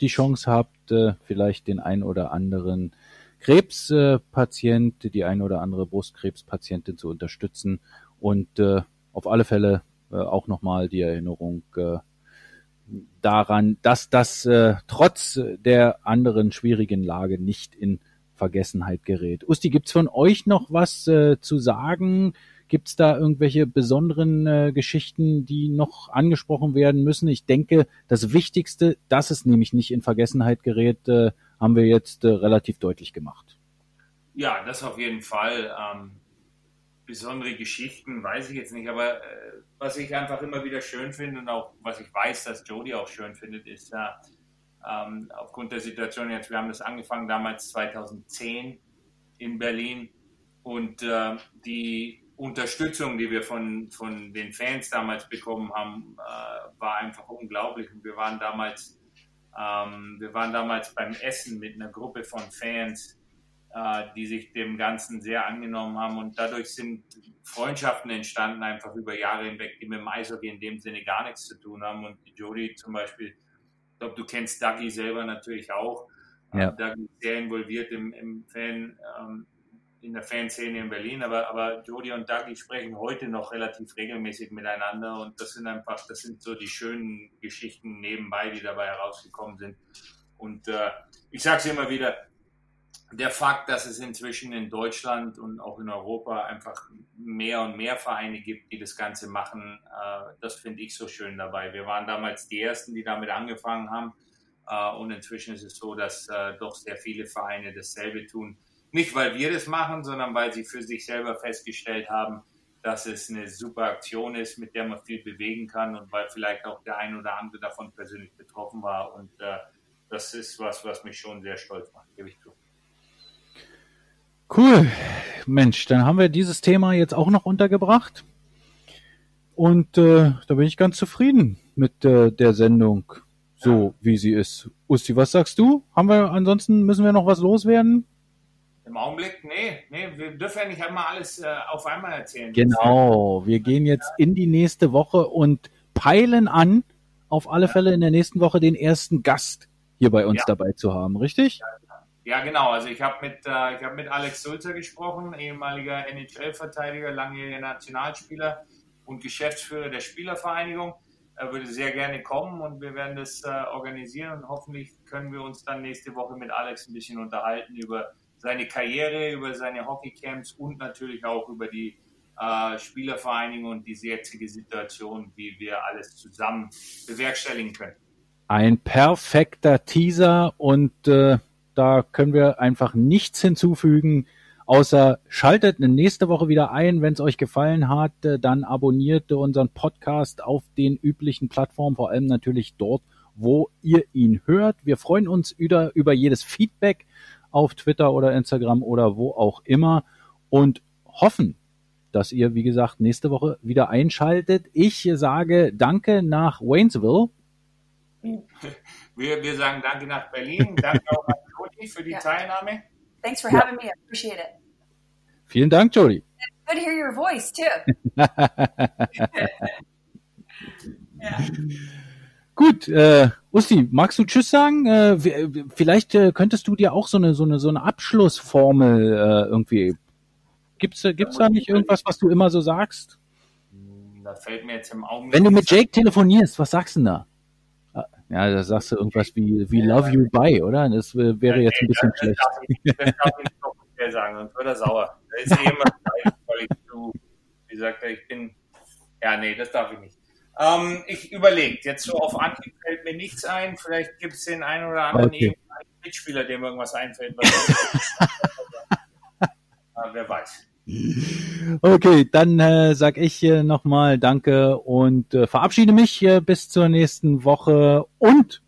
die Chance habt, äh, vielleicht den ein oder anderen Krebspatient, die ein oder andere Brustkrebspatientin zu unterstützen und äh, auf alle Fälle äh, auch nochmal die Erinnerung äh, daran, dass das äh, trotz der anderen schwierigen Lage nicht in Vergessenheit gerät. Usti, gibt's von euch noch was äh, zu sagen? Gibt's da irgendwelche besonderen äh, Geschichten, die noch angesprochen werden müssen? Ich denke, das Wichtigste, dass es nämlich nicht in Vergessenheit gerät, äh, haben wir jetzt äh, relativ deutlich gemacht. Ja, das auf jeden Fall. Ähm, besondere Geschichten, weiß ich jetzt nicht, aber äh, was ich einfach immer wieder schön finde und auch was ich weiß, dass Jody auch schön findet, ist ja, ähm, aufgrund der Situation jetzt, wir haben das angefangen damals 2010 in Berlin und äh, die Unterstützung, die wir von, von den Fans damals bekommen haben, äh, war einfach unglaublich. Und wir waren damals, ähm, wir waren damals beim Essen mit einer Gruppe von Fans, äh, die sich dem Ganzen sehr angenommen haben. Und dadurch sind Freundschaften entstanden, einfach über Jahre hinweg, die mit dem Eishockey in dem Sinne gar nichts zu tun haben. Und Jody zum Beispiel, ich glaube, du kennst Dougie selber natürlich auch. Ja. Dougie ist sehr involviert im, im Fan, ähm, in der Fanszene in Berlin, aber, aber Jody und Dougie sprechen heute noch relativ regelmäßig miteinander und das sind einfach, das sind so die schönen Geschichten nebenbei, die dabei herausgekommen sind. Und äh, ich sage es immer wieder, der Fakt, dass es inzwischen in Deutschland und auch in Europa einfach mehr und mehr Vereine gibt, die das Ganze machen, äh, das finde ich so schön dabei. Wir waren damals die Ersten, die damit angefangen haben. Äh, und inzwischen ist es so, dass äh, doch sehr viele Vereine dasselbe tun. Nicht, weil wir das machen, sondern weil sie für sich selber festgestellt haben, dass es eine super Aktion ist, mit der man viel bewegen kann und weil vielleicht auch der ein oder andere davon persönlich betroffen war. Und äh, das ist was, was mich schon sehr stolz macht, gebe ich zu. Cool. Mensch, dann haben wir dieses Thema jetzt auch noch untergebracht. Und äh, da bin ich ganz zufrieden mit äh, der Sendung, so ja. wie sie ist. Usti, was sagst du? Haben wir ansonsten müssen wir noch was loswerden? Im Augenblick, nee, nee, wir dürfen ja nicht einmal alles äh, auf einmal erzählen. Genau, wir gehen jetzt in die nächste Woche und peilen an, auf alle ja. Fälle in der nächsten Woche den ersten Gast hier bei uns ja. dabei zu haben, richtig? Ja, genau. Also ich habe mit, äh, ich hab mit Alex Sulzer gesprochen, ehemaliger NHL-Verteidiger, langjähriger Nationalspieler und Geschäftsführer der Spielervereinigung. Er würde sehr gerne kommen und wir werden das äh, organisieren und hoffentlich können wir uns dann nächste Woche mit Alex ein bisschen unterhalten über seine Karriere, über seine Hockeycamps und natürlich auch über die äh, Spielervereinigung und diese jetzige Situation, wie wir alles zusammen bewerkstelligen können. Ein perfekter Teaser und äh, da können wir einfach nichts hinzufügen, außer schaltet nächste Woche wieder ein. Wenn es euch gefallen hat, äh, dann abonniert unseren Podcast auf den üblichen Plattformen, vor allem natürlich dort, wo ihr ihn hört. Wir freuen uns über, über jedes Feedback auf Twitter oder Instagram oder wo auch immer und hoffen, dass ihr, wie gesagt, nächste Woche wieder einschaltet. Ich sage Danke nach Waynesville. Wir, wir sagen Danke nach Berlin. Danke auch an Jody für die yeah. Teilnahme. Thanks for having me. I appreciate it. Vielen Dank, Jody. Good to hear your voice too. ja. Gut, äh, Usti, magst du Tschüss sagen? Äh, vielleicht äh, könntest du dir auch so eine so eine so eine Abschlussformel äh, irgendwie. Gibt's gibt's da nicht irgendwas, was du immer so sagst? Da fällt mir jetzt im Augenblick. Wenn du mit Jake telefonierst, was sagst du denn da? Ja, da sagst du irgendwas wie, wie Love You Bye, oder? Das wäre jetzt ein bisschen schlecht. Das darf ich, das darf ich nicht offiziell sagen, sonst wird er sauer. Da ist eh immer weil ich zu, wie gesagt, ich bin, ja, nee, das darf ich nicht. Ähm, ich überlege, jetzt so auf Anhieb fällt mir nichts ein. Vielleicht gibt es den einen oder anderen okay. Mitspieler, dem irgendwas einfällt. wer weiß. Okay, dann äh, sag ich äh, nochmal Danke und äh, verabschiede mich äh, bis zur nächsten Woche und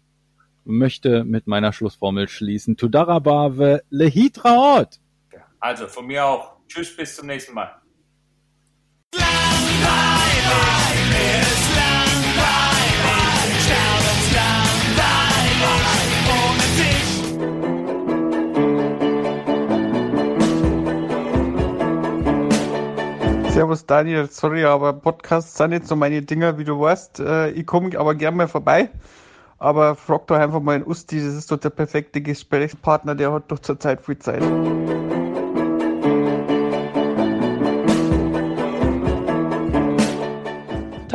möchte mit meiner Schlussformel schließen. Tudarabave lehitraot. Also von mir auch. Tschüss, bis zum nächsten Mal. Servus Daniel, sorry, aber Podcasts sind nicht so meine Dinger, wie du weißt. Äh, ich komme aber gerne mal vorbei. Aber frag doch einfach mal in Usti, das ist doch der perfekte Gesprächspartner, der hat doch zurzeit viel Zeit.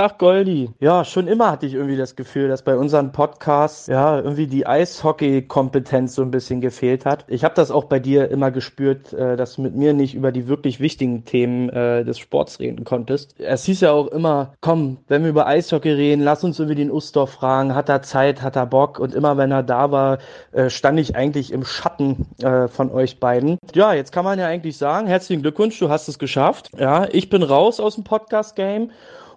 Tag, Goldi. Ja, schon immer hatte ich irgendwie das Gefühl, dass bei unseren Podcasts ja irgendwie die Eishockey-Kompetenz so ein bisschen gefehlt hat. Ich habe das auch bei dir immer gespürt, äh, dass du mit mir nicht über die wirklich wichtigen Themen äh, des Sports reden konntest. Es hieß ja auch immer, komm, wenn wir über Eishockey reden, lass uns irgendwie den Ustorf fragen, hat er Zeit, hat er Bock? Und immer wenn er da war, äh, stand ich eigentlich im Schatten von euch beiden. Ja, jetzt kann man ja eigentlich sagen, herzlichen Glückwunsch, du hast es geschafft. Ja, ich bin raus aus dem Podcast-Game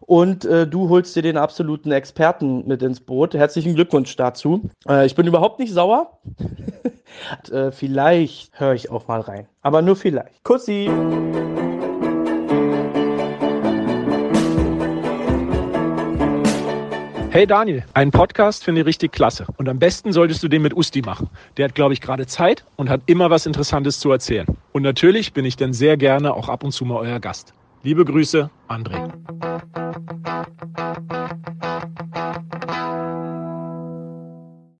und äh, du holst dir den absoluten Experten mit ins Boot. Herzlichen Glückwunsch dazu. Äh, ich bin überhaupt nicht sauer. äh, vielleicht höre ich auch mal rein, aber nur vielleicht. Kussi! Hey Daniel, einen Podcast finde ich richtig klasse. Und am besten solltest du den mit Usti machen. Der hat, glaube ich, gerade Zeit und hat immer was Interessantes zu erzählen. Und natürlich bin ich dann sehr gerne auch ab und zu mal euer Gast. Liebe Grüße, André.